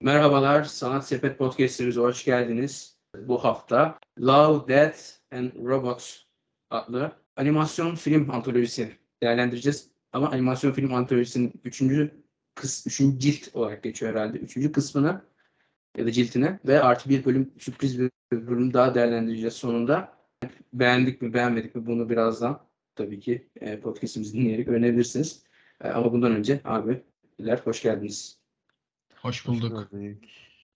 Merhabalar, Sanat Sepet Podcast'imize hoş geldiniz. Bu hafta Love, Death and Robots adlı animasyon film antolojisi değerlendireceğiz. Ama animasyon film antolojisinin üçüncü, kıs, üçüncü cilt olarak geçiyor herhalde. Üçüncü kısmını ya da ciltini ve artı bir bölüm sürpriz bir bölüm daha değerlendireceğiz sonunda. Beğendik mi beğenmedik mi bunu birazdan tabii ki e, podcast'imizi dinleyerek öğrenebilirsiniz. E, ama bundan önce abiler hoş geldiniz. Hoş bulduk.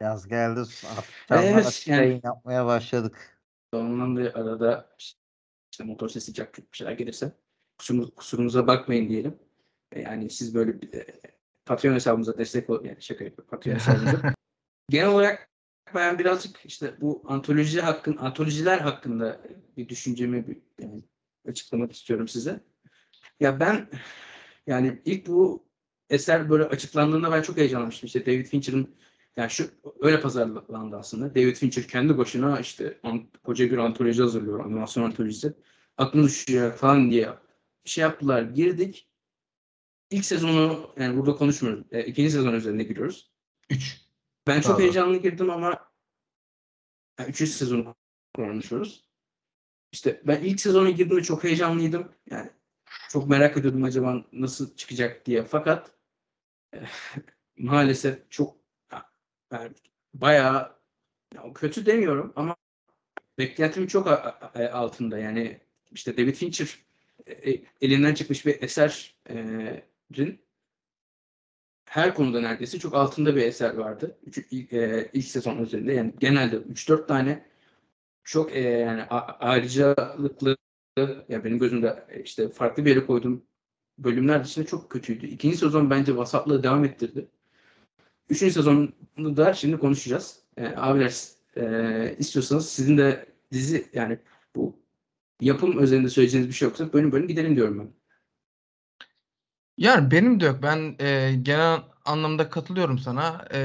Yaz geldi. Artık Evet, yani- yayın yapmaya başladık. Ondan da arada işte motor sesi cak bir şeyler gelirse kusurumuz, kusurumuza bakmayın diyelim. E, Yani siz böyle bir, e, Patreon hesabımıza destek ol yani şaka yapıyorum Patreon hesabımıza. Genel olarak ben birazcık işte bu antoloji hakkın antolojiler hakkında bir düşüncemi bir, yani açıklamak istiyorum size. Ya ben yani ilk bu eser böyle açıklandığında ben çok heyecanlanmıştım. İşte David Fincher'ın yani şu öyle pazarlandı aslında. David Fincher kendi başına işte an, koca bir antoloji hazırlıyor, animasyon antolojisi. Aklını düşüyor falan diye şey yaptılar. Girdik. İlk sezonu yani burada konuşmuyoruz. E, ikinci sezon üzerine giriyoruz. 3. Ben çok Doğru. heyecanlı girdim ama yani üçüncü sezonu konuşuyoruz. İşte ben ilk sezona girdiğimde çok heyecanlıydım. Yani çok merak ediyordum acaba nasıl çıkacak diye. Fakat maalesef çok yani bayağı ya kötü demiyorum ama beklentimin çok altında. Yani işte David Fincher e, elinden çıkmış bir eserin her konuda neredeyse çok altında bir eser vardı. Üç, ilk, e, ilk sezon üzerinde. Yani genelde 3-4 tane çok e, yani ayrıcalıklı ya benim gözümde e, işte farklı bir yere koyduğum bölümler dışında çok kötüydü. İkinci sezon bence vasatlığı devam ettirdi. Üçüncü sezonu da şimdi konuşacağız. E, abiler e, istiyorsanız sizin de dizi yani bu yapım üzerinde söyleyeceğiniz bir şey yoksa bölüm bölüm gidelim diyorum ben. Yani benim de yok. Ben e, genel anlamda katılıyorum sana. E,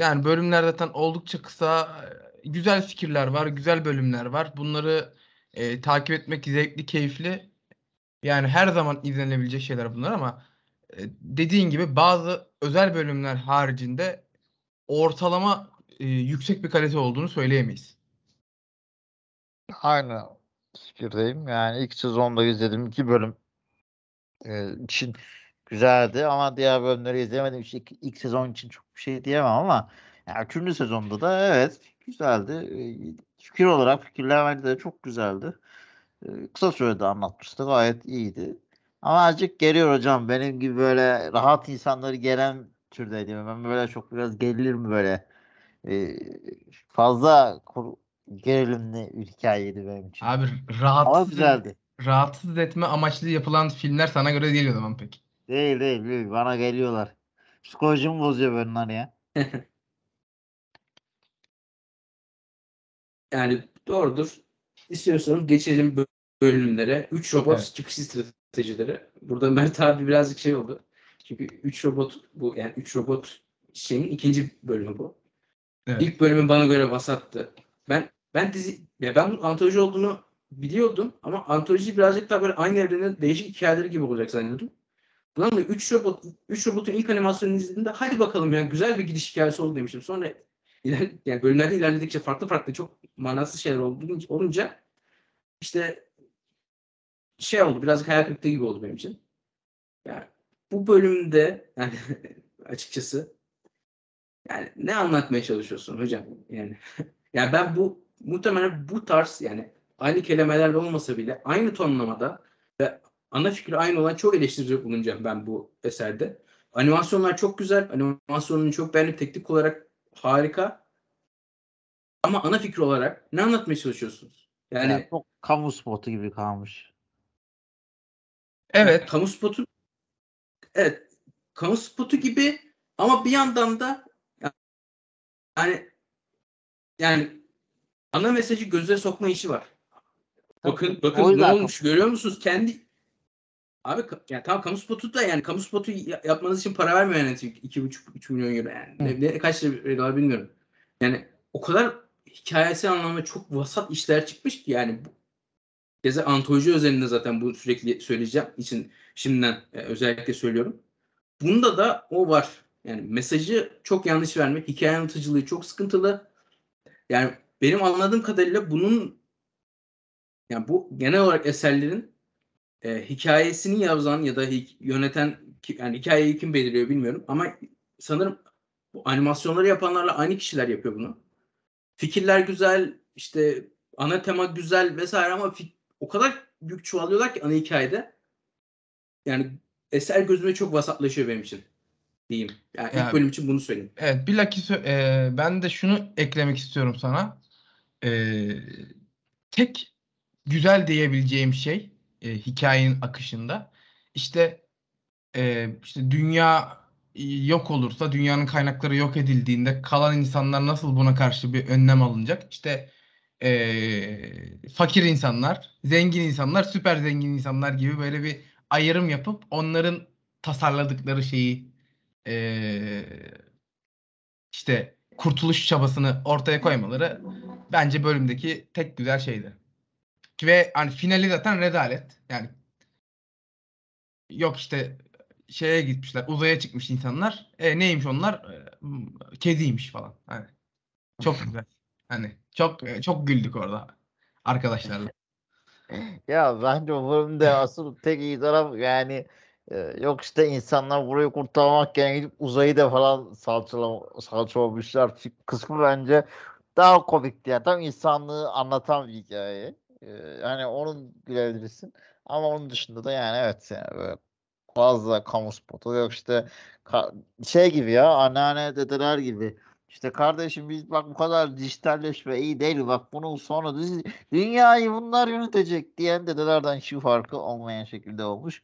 yani bölümler zaten oldukça kısa. Güzel fikirler var, güzel bölümler var. Bunları e, takip etmek zevkli, keyifli. Yani her zaman izlenebilecek şeyler bunlar ama e, dediğin gibi bazı özel bölümler haricinde ortalama e, yüksek bir kalite olduğunu söyleyemeyiz. Aynı fikirdeyim. Yani ilk sezonda izledim iki bölüm e, için güzeldi ama diğer bölümleri izlemedim. İşte ilk, sezon için çok bir şey diyemem ama yani üçüncü sezonda da evet güzeldi. Fikir olarak fikirler bence de çok güzeldi. Kısa sürede anlatmıştı. Gayet iyiydi. Ama azıcık geriyor hocam. Benim gibi böyle rahat insanları geren türdeydim. Ben böyle çok biraz gerilirim böyle. Fazla kur- gerilimli bir hikayeydi benim için. Abi Ama rahatsız, güzeldi. rahatsız etme amaçlı yapılan filmler sana göre değil o zaman pek. Değil değil değil. Bana geliyorlar. Psikolojimi bozuyor bunlar ya. Yani doğrudur. İstiyorsanız geçelim bö- bölümlere. 3 robot Evet. çıkış stratejileri. Burada Mert abi birazcık şey oldu. Çünkü 3 robot bu yani 3 robot şeyin ikinci bölümü bu. Evet. İlk bölümü bana göre vasattı. Ben ben dizi ya ben antoloji olduğunu biliyordum ama antoloji birazcık daha böyle aynı evrenin değişik hikayeleri gibi olacak zannediyordum. Bundan da 3 robot 3 robotun ilk animasyonunu izlediğimde hadi bakalım yani güzel bir gidiş hikayesi oldu demiştim. Sonra iler, yani bölümlerde ilerledikçe farklı farklı çok manasız şeyler olunca, işte şey oldu biraz hayal kırıklığı gibi oldu benim için. Yani bu bölümde yani açıkçası yani ne anlatmaya çalışıyorsun hocam? Yani yani ben bu muhtemelen bu tarz yani aynı kelimeler olmasa bile aynı tonlamada ve ana fikri aynı olan çok eleştirici bulunacağım ben bu eserde. Animasyonlar çok güzel. Animasyonunu çok beğendim. Teknik olarak harika. Ama ana fikir olarak ne anlatmaya çalışıyorsunuz? Yani Yani çok kamu spotu gibi kalmış. Evet. kamu spotu evet kamu spotu gibi ama bir yandan da yani yani ana mesajı göze sokma işi var. Bakın bakın o ne olmuş görüyor musunuz? Kendi Abi yani tamam kamu spotu da yani kamu spotu ya- yapmanız için para vermiyor yani iki buçuk üç milyon euro yani. Ne, ne- kaç lira bilmiyorum. Yani o kadar hikayesi anlamda çok vasat işler çıkmış ki yani bu Keza antoloji özelinde zaten bunu sürekli söyleyeceğim için şimdiden e, özellikle söylüyorum. Bunda da o var. Yani mesajı çok yanlış vermek, hikaye anlatıcılığı çok sıkıntılı. Yani benim anladığım kadarıyla bunun yani bu genel olarak eserlerin e, hikayesini yazan ya da yöneten ki- yani hikayeyi kim belirliyor bilmiyorum ama sanırım bu animasyonları yapanlarla aynı kişiler yapıyor bunu. Fikirler güzel, işte ana tema güzel vesaire ama o kadar büyük çuvalıyorlar ki ana hikayede. Yani eser gözüme çok vasatlaşıyor benim için. Diyeyim. Yani Ya- ilk bölüm için bunu söyleyeyim. Evet, bilakis e, ben de şunu eklemek istiyorum sana. E, tek güzel diyebileceğim şey e, hikayenin akışında işte e, işte dünya yok olursa, dünyanın kaynakları yok edildiğinde kalan insanlar nasıl buna karşı bir önlem alınacak? İşte e, fakir insanlar, zengin insanlar, süper zengin insanlar gibi böyle bir ayrım yapıp onların tasarladıkları şeyi e, işte kurtuluş çabasını ortaya koymaları bence bölümdeki tek güzel şeydi. Ve hani finali zaten rezalet. Yani yok işte şeye gitmişler, uzaya çıkmış insanlar. E, neymiş onlar? E, kediymiş falan. Hani çok güzel. Hani çok e, çok güldük orada arkadaşlarla. Ya bence o bölümde asıl tek iyi taraf yani e, yok işte insanlar burayı kurtarmakken gidip uzayı da falan salçala, salçalamışlar kısmı bence daha komikti yani tam insanlığı anlatan bir hikaye. Yani onun gülebilirsin ama onun dışında da yani evet yani böyle fazla kamu spotu yok işte şey gibi ya anneanne dedeler gibi. İşte kardeşim biz bak bu kadar dijitalleşme iyi değil bak bunun sonra dünyayı bunlar yönetecek diyen dedelerden hiçbir farkı olmayan şekilde olmuş.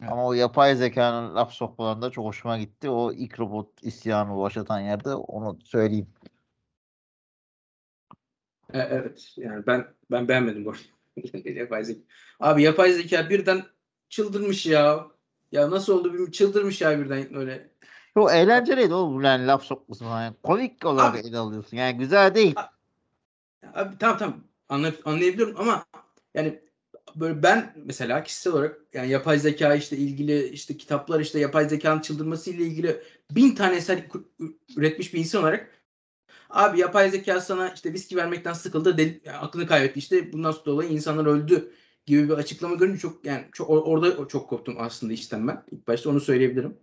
Evet. Ama o yapay zekanın laf sokmalarında çok hoşuma gitti. O ilk robot isyanı başlatan yerde onu söyleyeyim. E, evet. Yani ben ben beğenmedim bu arada. yapay zeka. Abi yapay zeka birden çıldırmış ya. Ya nasıl oldu bilmiyorum. Çıldırmış ya birden öyle. Çok eğlenceliydi oğlum yani laf sokması falan. Yani komik olarak Abi- ele alıyorsun. Yani güzel değil. Abi tamam tamam Anlay anlayabiliyorum ama yani böyle ben mesela kişisel olarak yani yapay zeka işte ilgili işte kitaplar işte yapay zekanın çıldırması ile ilgili bin tane eser üretmiş bir insan olarak abi yapay zeka sana işte viski vermekten sıkıldı deli, yani aklını kaybetti işte bundan dolayı insanlar öldü gibi bir açıklama görünce çok yani çok or- orada çok korktum aslında işten ben. İlk başta onu söyleyebilirim.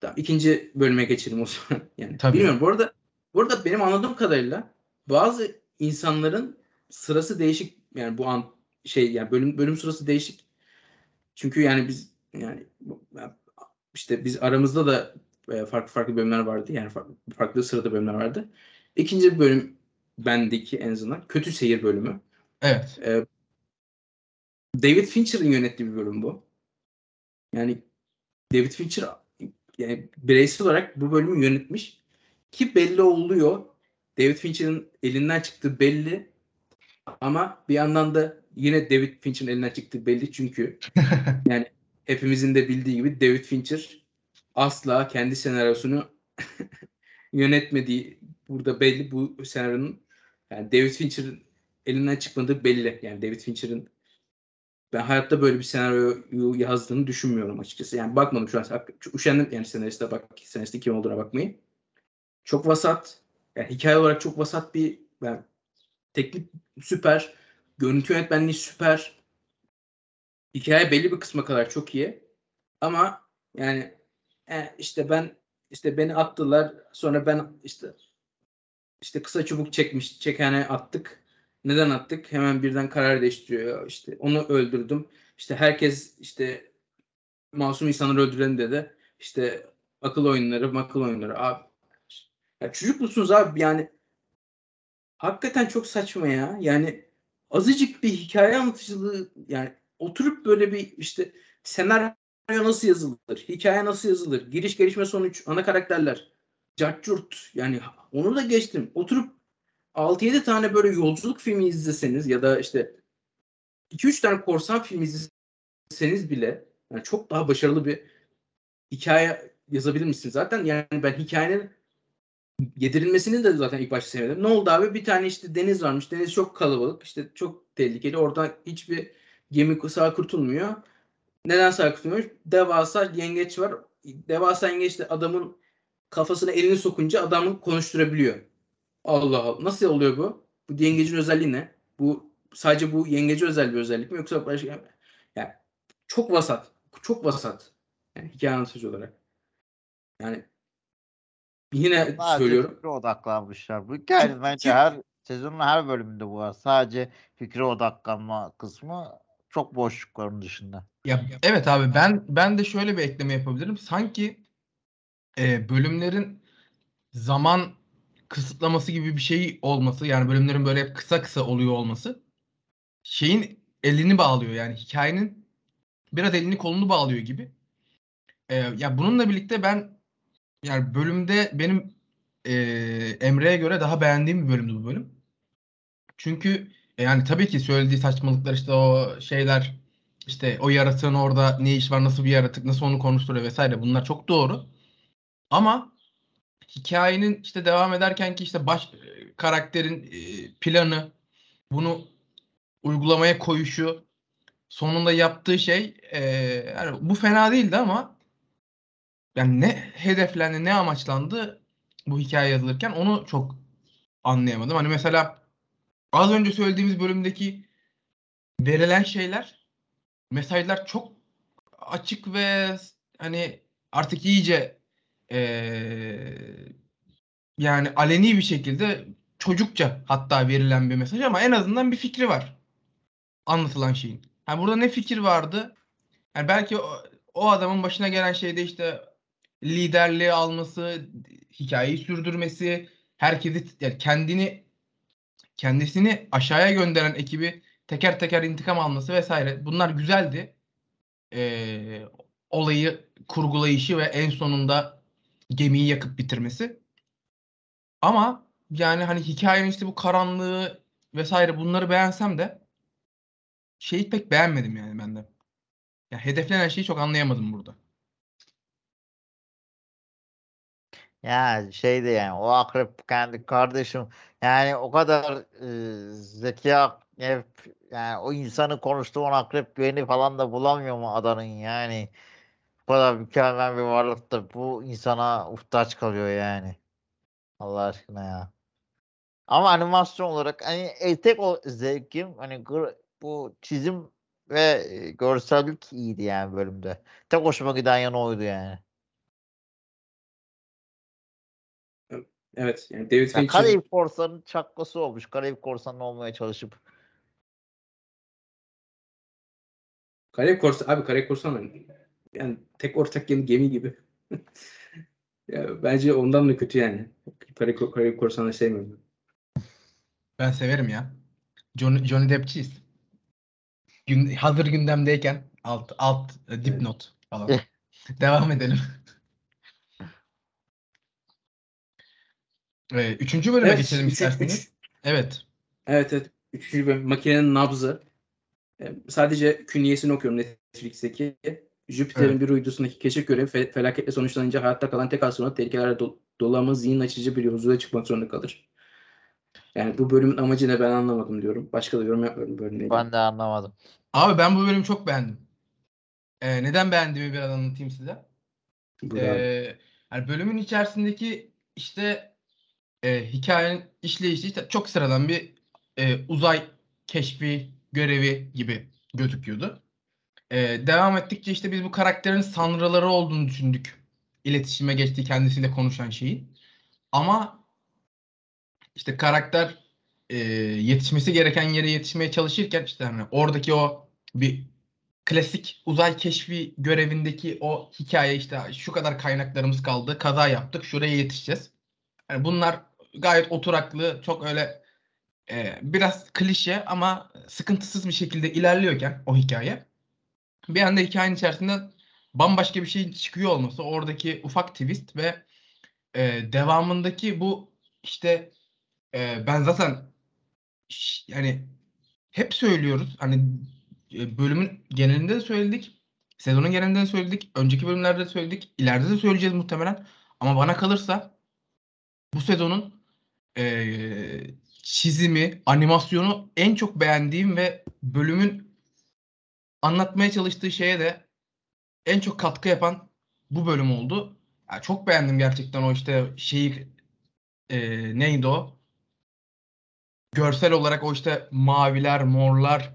Tamam, ikinci bölüme geçelim o zaman. Yani Tabii. bilmiyorum. Bu arada, bu arada benim anladığım kadarıyla bazı insanların sırası değişik. Yani bu an şey yani bölüm bölüm sırası değişik. Çünkü yani biz yani işte biz aramızda da e, farklı farklı bölümler vardı. Yani farklı, farklı sırada bölümler vardı. İkinci bölüm bendeki en azından kötü seyir bölümü. Evet. E, David Fincher'ın yönettiği bir bölüm bu. Yani David Fincher yani bireysel olarak bu bölümü yönetmiş ki belli oluyor. David Fincher'ın elinden çıktığı belli ama bir yandan da yine David Fincher'ın elinden çıktığı belli çünkü yani hepimizin de bildiği gibi David Fincher asla kendi senaryosunu yönetmediği burada belli bu senaryonun yani David Fincher'ın elinden çıkmadığı belli. Yani David Fincher'ın ben hayatta böyle bir senaryoyu yazdığını düşünmüyorum açıkçası. Yani bakmadım şu an. Üşendim yani senariste bak senariste kim olduğuna bakmayı. Çok vasat. Yani hikaye olarak çok vasat bir yani teknik süper. Görüntü yönetmenliği süper. Hikaye belli bir kısma kadar çok iyi. Ama yani e, işte ben işte beni attılar. Sonra ben işte işte kısa çubuk çekmiş çekene attık. Neden attık? Hemen birden karar değiştiriyor. İşte onu öldürdüm. İşte herkes işte masum insanları öldürelim dedi. İşte akıl oyunları, makıl oyunları. Abi ya çocuk musunuz abi? Yani hakikaten çok saçma ya. Yani azıcık bir hikaye anlatıcılığı yani oturup böyle bir işte senaryo nasıl yazılır? Hikaye nasıl yazılır? Giriş gelişme sonuç, ana karakterler. Cartcurt yani onu da geçtim. Oturup 6-7 tane böyle yolculuk filmi izleseniz ya da işte 2-3 tane korsan filmi izleseniz bile yani çok daha başarılı bir hikaye yazabilir misiniz? Zaten yani ben hikayenin yedirilmesini de zaten ilk başta sevmedim. Ne oldu abi? Bir tane işte deniz varmış. Deniz çok kalabalık. işte çok tehlikeli. Oradan hiçbir gemi sağ kurtulmuyor. Neden kurtulmuyor? Devasa yengeç var. devasa yengeçte adamın kafasına elini sokunca adamı konuşturabiliyor. Allah Allah. Nasıl oluyor bu? Bu yengecin özelliği ne? Bu sadece bu yengece özel bir özellik mi yoksa başka yani çok vasat. Çok vasat. Yani hikaye anlatıcı olarak. Yani yine Sadece söylüyorum. fikre odaklanmışlar. Bu Çok- bence her sezonun her bölümünde bu var. Sadece fikre odaklanma kısmı çok boşlukların dışında. Ya evet abi ben ben de şöyle bir ekleme yapabilirim. Sanki e, bölümlerin zaman kısıtlaması gibi bir şey olması yani bölümlerin böyle hep kısa kısa oluyor olması şeyin elini bağlıyor yani hikayenin biraz elini kolunu bağlıyor gibi. E, ya bununla birlikte ben yani bölümde benim e, Emre'ye göre daha beğendiğim bir bölümdü bu bölüm. Çünkü e, yani tabii ki söylediği saçmalıklar işte o şeyler işte o yaratığın orada ne iş var nasıl bir yaratık nasıl onu konuşturuyor vesaire bunlar çok doğru. Ama hikayenin işte devam ederken ki işte baş e, karakterin e, planı bunu uygulamaya koyuşu sonunda yaptığı şey e, yani bu fena değildi ama yani ne hedeflendi ne amaçlandı bu hikaye yazılırken onu çok anlayamadım. Hani mesela az önce söylediğimiz bölümdeki verilen şeyler mesajlar çok açık ve hani artık iyice eee, yani aleni bir şekilde çocukça hatta verilen bir mesaj ama en azından bir fikri var anlatılan şeyin. Ha burada ne fikir vardı? Yani belki o, o adamın başına gelen şeyde işte liderliği alması, hikayeyi sürdürmesi, herkesi yani kendini kendisini aşağıya gönderen ekibi teker teker intikam alması vesaire. Bunlar güzeldi. Ee, olayı kurgulayışı ve en sonunda gemiyi yakıp bitirmesi. Ama yani hani hikayenin işte bu karanlığı vesaire bunları beğensem de şeyi pek beğenmedim yani ben de. Ya hedeflenen şeyi çok anlayamadım burada. Ya şeydi yani o akrep kendi kardeşim yani o kadar e, zeki akrep yani o insanı konuştuğun akrep güveni falan da bulamıyor mu adanın yani bu kadar mükemmel bir varlıkta bu insana muhtaç kalıyor yani Allah aşkına ya. Ama animasyon olarak hani e, tek o zevkim hani bu çizim ve e, görsellik iyiydi yani bölümde. Tek hoşuma giden yanı oydu yani. Evet. Yani David Fincher Karayip Korsanı'nın çakkası olmuş. Karayip Korsanı olmaya çalışıp. Karayip Korsan abi Karayip Korsan yani, tek ortak gemi, gemi gibi. ya, bence ondan da kötü yani. Karayip, Karayip Korsan'ı sevmiyorum. Ben severim ya. Johnny, Johnny Depp'çiyiz. Gün, hazır gündemdeyken alt alt e, dipnot falan. Devam edelim. Ee, üçüncü bölüme geçelim üç- isterseniz. üç- Evet. evet evet. Üçüncü bölüm makinenin nabzı. Ee, Sadece künyesini okuyorum Netflix'teki. Jüpiter'in Evet. bir uydusundaki keşif görevi fe- felaketle sonuçlanınca hayatta kalan tek astronot tehlikelerle do- dolu ama zihin açıcı bir yolculuğa çıkmak zorunda kalır. Yani bu bölümün amacı ne ben anlamadım diyorum. Başka da yorum yapmıyorum bölümle. Ben de anlamadım. Abi ben bu bölümü çok beğendim. Ee, neden beğendiğimi biraz anlatayım size. Abi. Ee, yani bölümün içerisindeki işte e, hikayenin işleyişi işte çok sıradan bir e, uzay keşfi görevi gibi gözüküyordu. Ee, devam ettikçe işte biz bu karakterin sanrıları olduğunu düşündük. İletişime geçti kendisiyle konuşan şeyin. Ama işte karakter e, yetişmesi gereken yere yetişmeye çalışırken işte hani oradaki o bir klasik uzay keşfi görevindeki o hikaye işte şu kadar kaynaklarımız kaldı, kaza yaptık, şuraya yetişeceğiz. Yani bunlar gayet oturaklı, çok öyle e, biraz klişe ama sıkıntısız bir şekilde ilerliyorken o hikaye bir anda hikayenin içerisinde bambaşka bir şey çıkıyor olması, oradaki ufak twist ve e, devamındaki bu işte e, ben zaten yani hep söylüyoruz hani e, bölümün genelinde de söyledik, sezonun genelinde de söyledik, önceki bölümlerde de söyledik, ileride de söyleyeceğiz muhtemelen. Ama bana kalırsa bu sezonun e, çizimi, animasyonu en çok beğendiğim ve bölümün anlatmaya çalıştığı şeye de en çok katkı yapan bu bölüm oldu. Ya çok beğendim gerçekten o işte şeyi e, neydi o? Görsel olarak o işte maviler, morlar,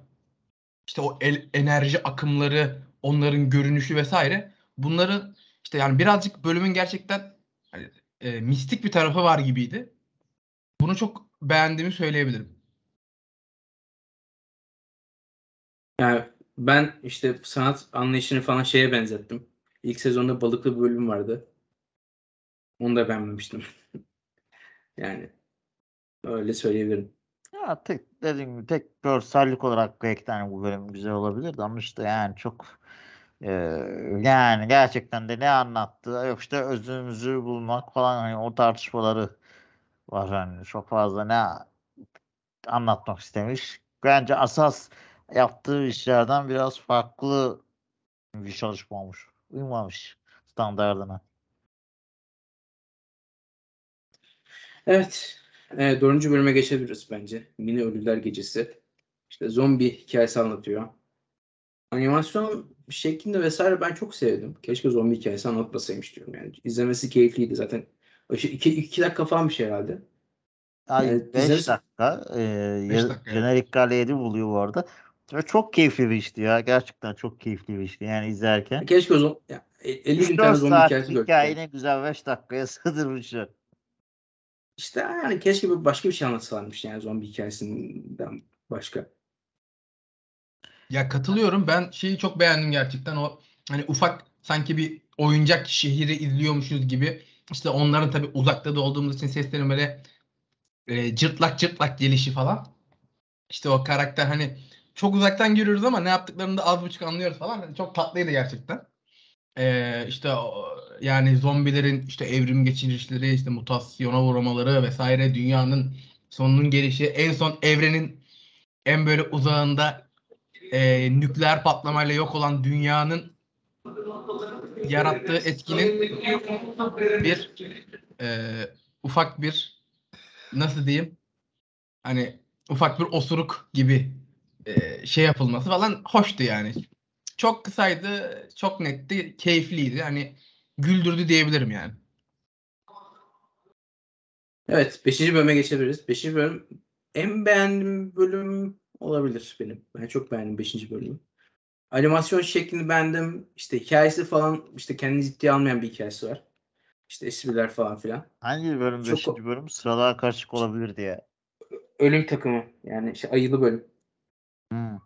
işte o el, enerji akımları, onların görünüşü vesaire. Bunların işte yani birazcık bölümün gerçekten hani, e, mistik bir tarafı var gibiydi. Bunu çok beğendiğimi söyleyebilirim. Yani ben işte sanat anlayışını falan şeye benzettim. İlk sezonda balıklı bir bölüm vardı. Onu da beğenmemiştim. yani öyle söyleyebilirim. Ya tek dediğim gibi tek görsellik olarak belki hani bu bölüm güzel olabilirdi ama işte yani çok e, yani gerçekten de ne anlattı yok işte özümüzü bulmak falan hani o tartışmaları var hani çok fazla ne anlatmak istemiş. Bence asas yaptığı işlerden biraz farklı bir çalışma olmuş. Uymamış standardına. Evet. E, dördüncü bölüme geçebiliriz bence. Mini Ölüler Gecesi. İşte zombi hikayesi anlatıyor. Animasyon şeklinde vesaire ben çok sevdim. Keşke zombi hikayesi anlatmasaymış diyorum yani. İzlemesi keyifliydi zaten. İşte iki, iki dakika falan bir şey herhalde. Ay Evet, 5 izleriz. dakika. E, jenerik gale 7 buluyor bu arada. Ve çok keyifli bir işti ya. Gerçekten çok keyifli bir işti yani izlerken. Keşke o zaman ya, e, 50 bin 3-4 tane zombi hikayesi gördük. hikayeyi yani. ne güzel 5 dakikaya sığdırmışlar. İşte yani keşke bir başka bir şey anlatsalarmış yani zombi hikayesinden başka. Ya katılıyorum. Ben şeyi çok beğendim gerçekten. O hani ufak sanki bir oyuncak şehri izliyormuşuz gibi. İşte onların tabii uzakta da olduğumuz için seslerin böyle e, cırtlak cırtlak gelişi falan. İşte o karakter hani çok uzaktan görüyoruz ama ne yaptıklarını da az buçuk anlıyoruz falan. Hani çok tatlıydı gerçekten. Ee, işte yani zombilerin işte evrim geçirişleri, işte mutasyona uğramaları vesaire dünyanın sonunun gelişi, en son evrenin en böyle uzağında e, nükleer patlamayla yok olan dünyanın yarattığı etkinin bir e, ufak bir nasıl diyeyim hani ufak bir osuruk gibi e, şey yapılması falan hoştu yani. Çok kısaydı, çok netti, keyifliydi. Hani güldürdü diyebilirim yani. Evet 5. bölüme geçebiliriz. 5. bölüm en beğendiğim bölüm olabilir benim. Ben çok beğendim 5. bölümü. Animasyon şeklini beğendim. İşte hikayesi falan işte kendini ciddiye almayan bir hikayesi var. İşte espriler falan filan. Hangi bölüm? Çok- 5. bölüm sıralar karışık olabilir diye. Ölüm takımı yani işte ayılı bölüm. Hmm.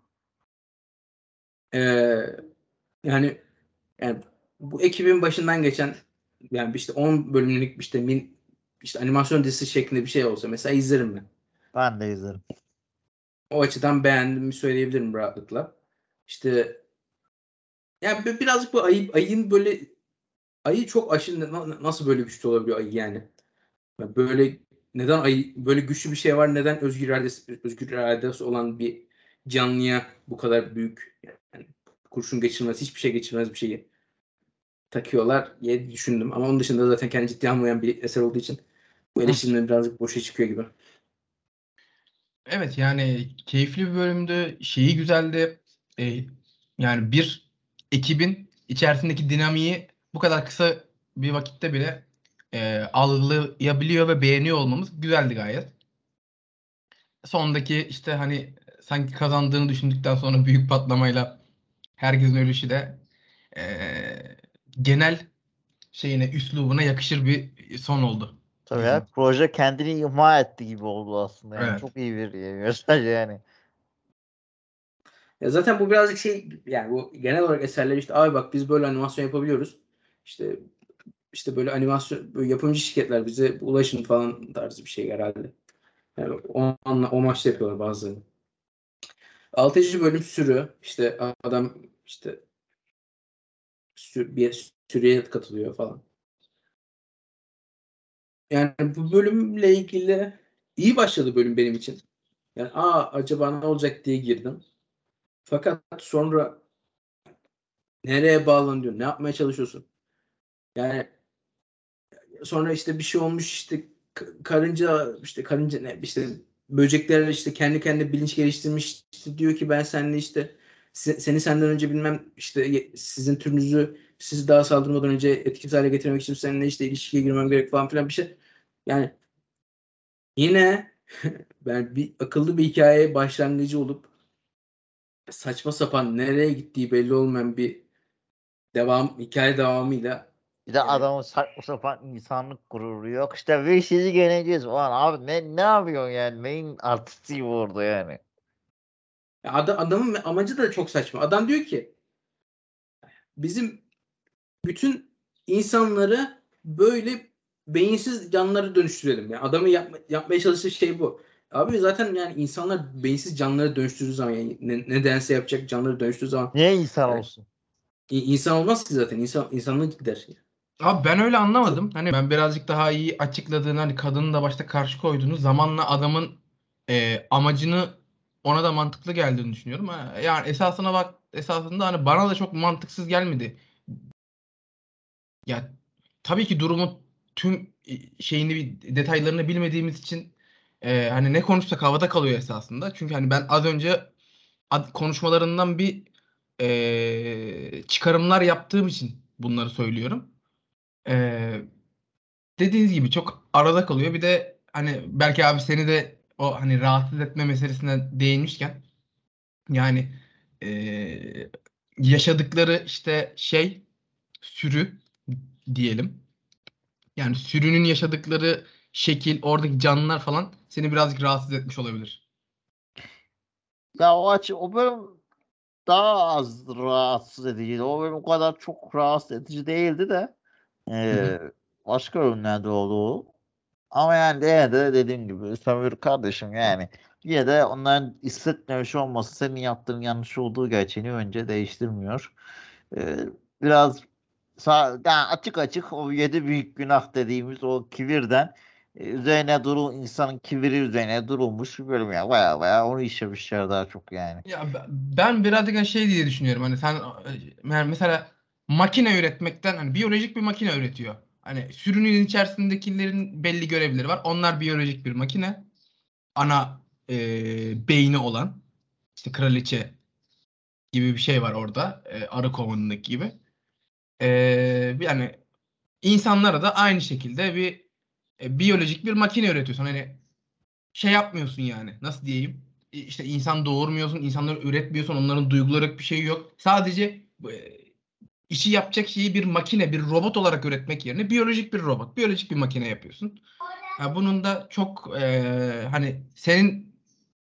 Ee, yani yani bu ekibin başından geçen yani işte 10 bölümlük işte min işte animasyon dizisi şeklinde bir şey olsa mesela izlerim ben. Ben de izlerim. O açıdan beğendiğimi söyleyebilirim rahatlıkla. İşte yani bi- birazcık bu ayı, ayın böyle ayı çok aşırı na- nasıl böyle güçlü olabiliyor ayı yani? Ya Böyle neden ayı böyle güçlü bir şey var neden özgür iradesi, özgür iradesi olan bir canlıya bu kadar büyük yani kurşun geçirmez hiçbir şey geçirmez bir şeyi takıyorlar diye düşündüm. Ama onun dışında zaten kendi ciddiye almayan bir eser olduğu için bu eleştirilerim birazcık boşa çıkıyor gibi. Evet yani keyifli bir bölümdü. Şeyi güzeldi. Ee, yani bir ekibin içerisindeki dinamiği bu kadar kısa bir vakitte bile e, algılayabiliyor ve beğeniyor olmamız güzeldi gayet. Sondaki işte hani sanki kazandığını düşündükten sonra büyük patlamayla herkesin ölüşü de e, genel şeyine, üslubuna yakışır bir son oldu. Tabii ya, proje kendini imha etti gibi oldu aslında. Yani Evet. çok iyi bir e, mesaj yani. Ya zaten bu birazcık şey yani bu genel olarak eserler işte abi bak biz böyle animasyon yapabiliyoruz. İşte işte böyle animasyon böyle yapımcı şirketler bize ulaşın falan tarzı bir şey herhalde. Yani o, anla- o maçta yapıyorlar bazıları. Altıncı bölüm sürü. İşte adam işte sür, bir sürüye katılıyor falan. Yani bu bölümle ilgili iyi başladı bölüm benim için. Yani aa acaba ne olacak diye girdim. Fakat sonra nereye bağlanıyor? Ne yapmaya çalışıyorsun? Yani sonra işte bir şey olmuş işte karınca işte karınca ne işte böcekler işte kendi kendine bilinç geliştirmiş işte diyor ki ben seninle işte se- seni senden önce bilmem işte sizin türünüzü sizi daha saldırmadan önce etkisiz hale getirmek için seninle işte ilişkiye girmem gerek falan filan bir şey. Yani yine ben bir akıllı bir hikaye başlangıcı olup saçma sapan nereye gittiği belli olmayan bir devam hikaye devamıyla Bir de adamın saçma sapan insanlık gururu yok. İşte ve sizi yeneceğiz. Ulan abi ne ne yapıyorsun yani? Neyin artisti orada yani? Ya ada- adamın amacı da çok saçma. Adam diyor ki bizim bütün insanları böyle beyinsiz canlılara dönüştürelim. Yani adamın yapma- yapmaya çalıştığı şey bu. Abi zaten yani insanlar beyinsiz canlılara dönüştürdüğü zaman yani ne, nedense yapacak canlılara dönüştüğü zaman Niye insan Evet. olsun? insan olmaz ki zaten. İnsan insanlık gider. Abi ben öyle anlamadım. Hani ben birazcık daha iyi açıkladığını hani kadının da başta karşı koyduğunu zamanla adamın e, amacını ona da mantıklı geldiğini düşünüyorum. Ha, Yani esasına bak esasında hani bana da çok mantıksız gelmedi. Ya tabii ki durumun tüm e, şeyini bir detaylarını bilmediğimiz için e, hani ne konuşsak havada kalıyor esasında. Çünkü hani ben az önce ad- konuşmalarından bir e, çıkarımlar yaptığım için bunları söylüyorum. Ee, dediğiniz gibi çok arada kalıyor. Bir de hani belki abi seni de o hani rahatsız etme meselesine değinmişken yani ee, yaşadıkları işte şey sürü diyelim. Yani sürünün yaşadıkları şekil, oradaki canlılar falan seni birazcık rahatsız etmiş olabilir. Ya o açı o bölüm daha az rahatsız ediciydi. O bölüm o kadar çok rahatsız edici değildi de eee, başka bölümlerde oldu. Ama yani yine de dediğim gibi Sömür kardeşim yani yine de onların hissetmemiş olması senin yaptığın yanlış olduğu gerçeğini önce değiştirmiyor. Eee, biraz sağ, yani açık açık o yedi büyük günah dediğimiz o kibirden e, üzerine duru insanın kibiri üzerine durulmuş bir bölüm ya baya baya onu işlemişler daha çok yani. Ya be- ben birazcık hani şey diye düşünüyorum. Hani sen yani mesela makine üretmekten hani biyolojik bir makine üretiyor. Hani sürünün içerisindekilerin belli görevleri var. Onlar biyolojik bir makine. Ana e, beyni olan işte kraliçe gibi bir şey var orada. E, arı kovanındaki gibi. E, yani insanlara da aynı şekilde bir e, biyolojik bir makine üretiyorsun. Hani şey yapmıyorsun yani. Nasıl diyeyim? E, İşte insan doğurmuyorsun, insanları üretmiyorsun, onların duyguları bir şey yok. Sadece e, işi yapacak şeyi bir makine, bir robot olarak üretmek yerine biyolojik bir robot, biyolojik bir makine yapıyorsun. Ya bunun da çok e, hani senin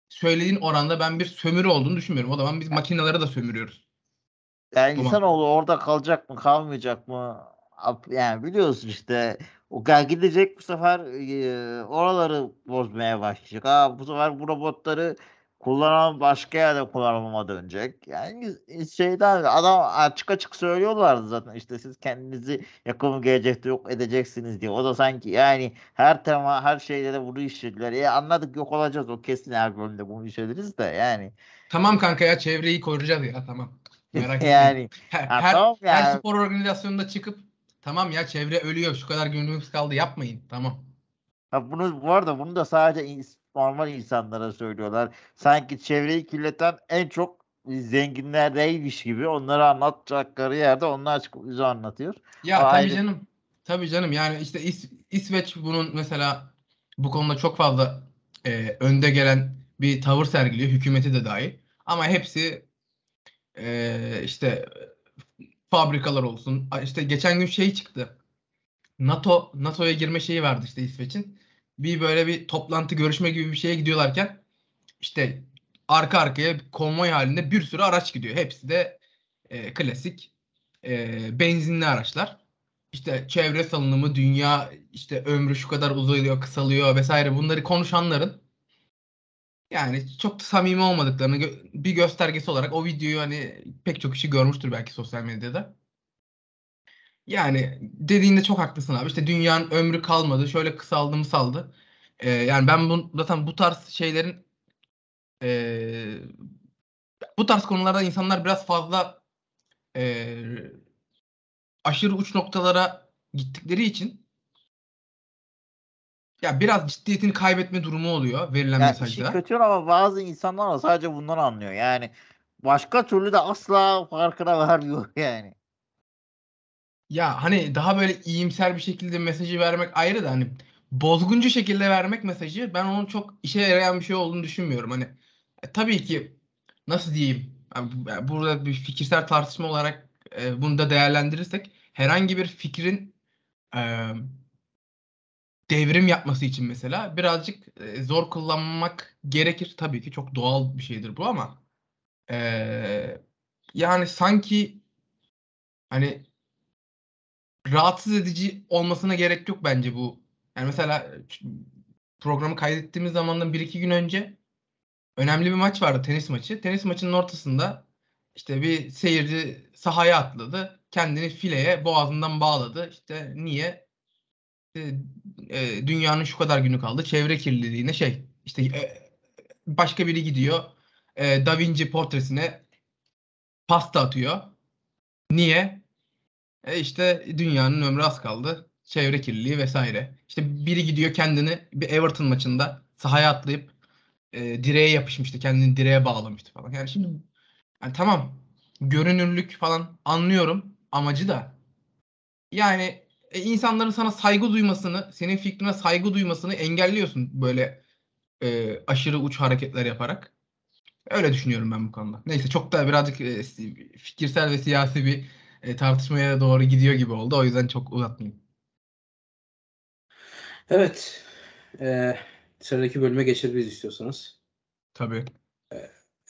söylediğin oranda ben bir sömürü olduğunu düşünmüyorum. O zaman biz makineleri de sömürüyoruz. Yani Tamam. insanoğlu orada kalacak mı kalmayacak mı? Yani biliyorsun işte o gidecek bu sefer e, oraları bozmaya başlayacak. Ha, bu sefer bu robotları kullanan başka yerde kullanmama dönecek. Yani şeyden adam açık açık söylüyorlardı zaten işte siz kendinizi yakın gelecekte yok edeceksiniz diye. O da sanki yani her tema her şeyde de bunu işlediler. E anladık yok olacağız o kesin her bölümde bunu işlediniz de yani. Tamam kanka ya çevreyi koruyacağız ya tamam. Merak etmeyin. yani Her, ha, her, tamam her yani. spor organizasyonunda çıkıp tamam ya çevre ölüyor şu kadar günümüz kaldı yapmayın tamam. Ha bunu bu arada bunu da sadece ins- normal insanlara söylüyorlar. Sanki çevreyi kirleten en çok zenginler değilmiş gibi onları anlatacakları yerde onlar çıkıp bize anlatıyor. Ya O tabii ayrı. canım. Tabii canım yani işte İs- İsveç bunun mesela bu konuda çok fazla e, önde gelen bir tavır sergiliyor. Hükümeti de dahil. Ama hepsi e, işte fabrikalar olsun. İşte geçen gün şey çıktı. NATO NATO'ya girme şeyi vardı işte İsveç'in. Bir böyle bir toplantı görüşme gibi bir şeye gidiyorlarken işte arka arkaya konvoy halinde bir sürü araç gidiyor. Hepsi de e, klasik e, benzinli araçlar. İşte çevre salınımı, dünya işte ömrü şu kadar uzuyor, kısalıyor vesaire bunları konuşanların yani çok da samimi olmadıklarını gö- bir göstergesi olarak o videoyu hani pek çok kişi görmüştür belki sosyal medyada. Yani dediğinde çok haklısın abi. İşte dünyanın ömrü kalmadı. Şöyle kısaldı mı saldı. Ee, yani ben bu, zaten bu tarz şeylerin ee, bu tarz konularda insanlar biraz fazla ee, aşırı uç noktalara gittikleri için ya biraz ciddiyetini kaybetme durumu oluyor verilen Yani işin mesajda. kötü ama bazı insanlar da sadece bundan anlıyor. Yani başka türlü de asla farkına varmıyor yani. Ya hani daha böyle iyimser bir şekilde mesajı vermek ayrı da hani bozguncu şekilde vermek mesajı ben onun çok işe yarayan bir şey olduğunu düşünmüyorum. Hani e, tabii ki nasıl diyeyim yani burada bir fikirsel tartışma olarak e, bunu da değerlendirirsek herhangi bir fikrin e, devrim yapması için mesela birazcık e, zor kullanmak gerekir. Tabii ki çok doğal bir şeydir bu ama e, yani sanki hani rahatsız edici olmasına gerek yok bence bu. Yani mesela programı kaydettiğimiz zamandan bir iki gün önce önemli bir maç vardı tenis maçı. Tenis maçının ortasında işte bir seyirci sahaya atladı. Kendini fileye boğazından bağladı. İşte niye? İşte, e, dünyanın şu kadar günü kaldı. Çevre kirliliğine şey işte e, başka biri gidiyor. E, Da Vinci portresine pasta atıyor. Niye? E işte dünyanın ömrü az kaldı. Çevre kirliliği vesaire. İşte biri gidiyor kendini bir Everton maçında sahaya atlayıp e, direğe yapışmıştı. Kendini direğe bağlamıştı falan. Yani şimdi yani tamam görünürlük falan anlıyorum amacı da. Yani e, insanların sana saygı duymasını, senin fikrine saygı duymasını engelliyorsun böyle e, aşırı uç hareketler yaparak. Öyle düşünüyorum ben bu konuda. Neyse çok da birazcık e, fikirsel ve siyasi bir e, tartışmaya doğru gidiyor gibi oldu. O yüzden çok uzatmayayım. Evet. Ee, sıradaki bölüme geçebiliriz istiyorsanız. Tabii.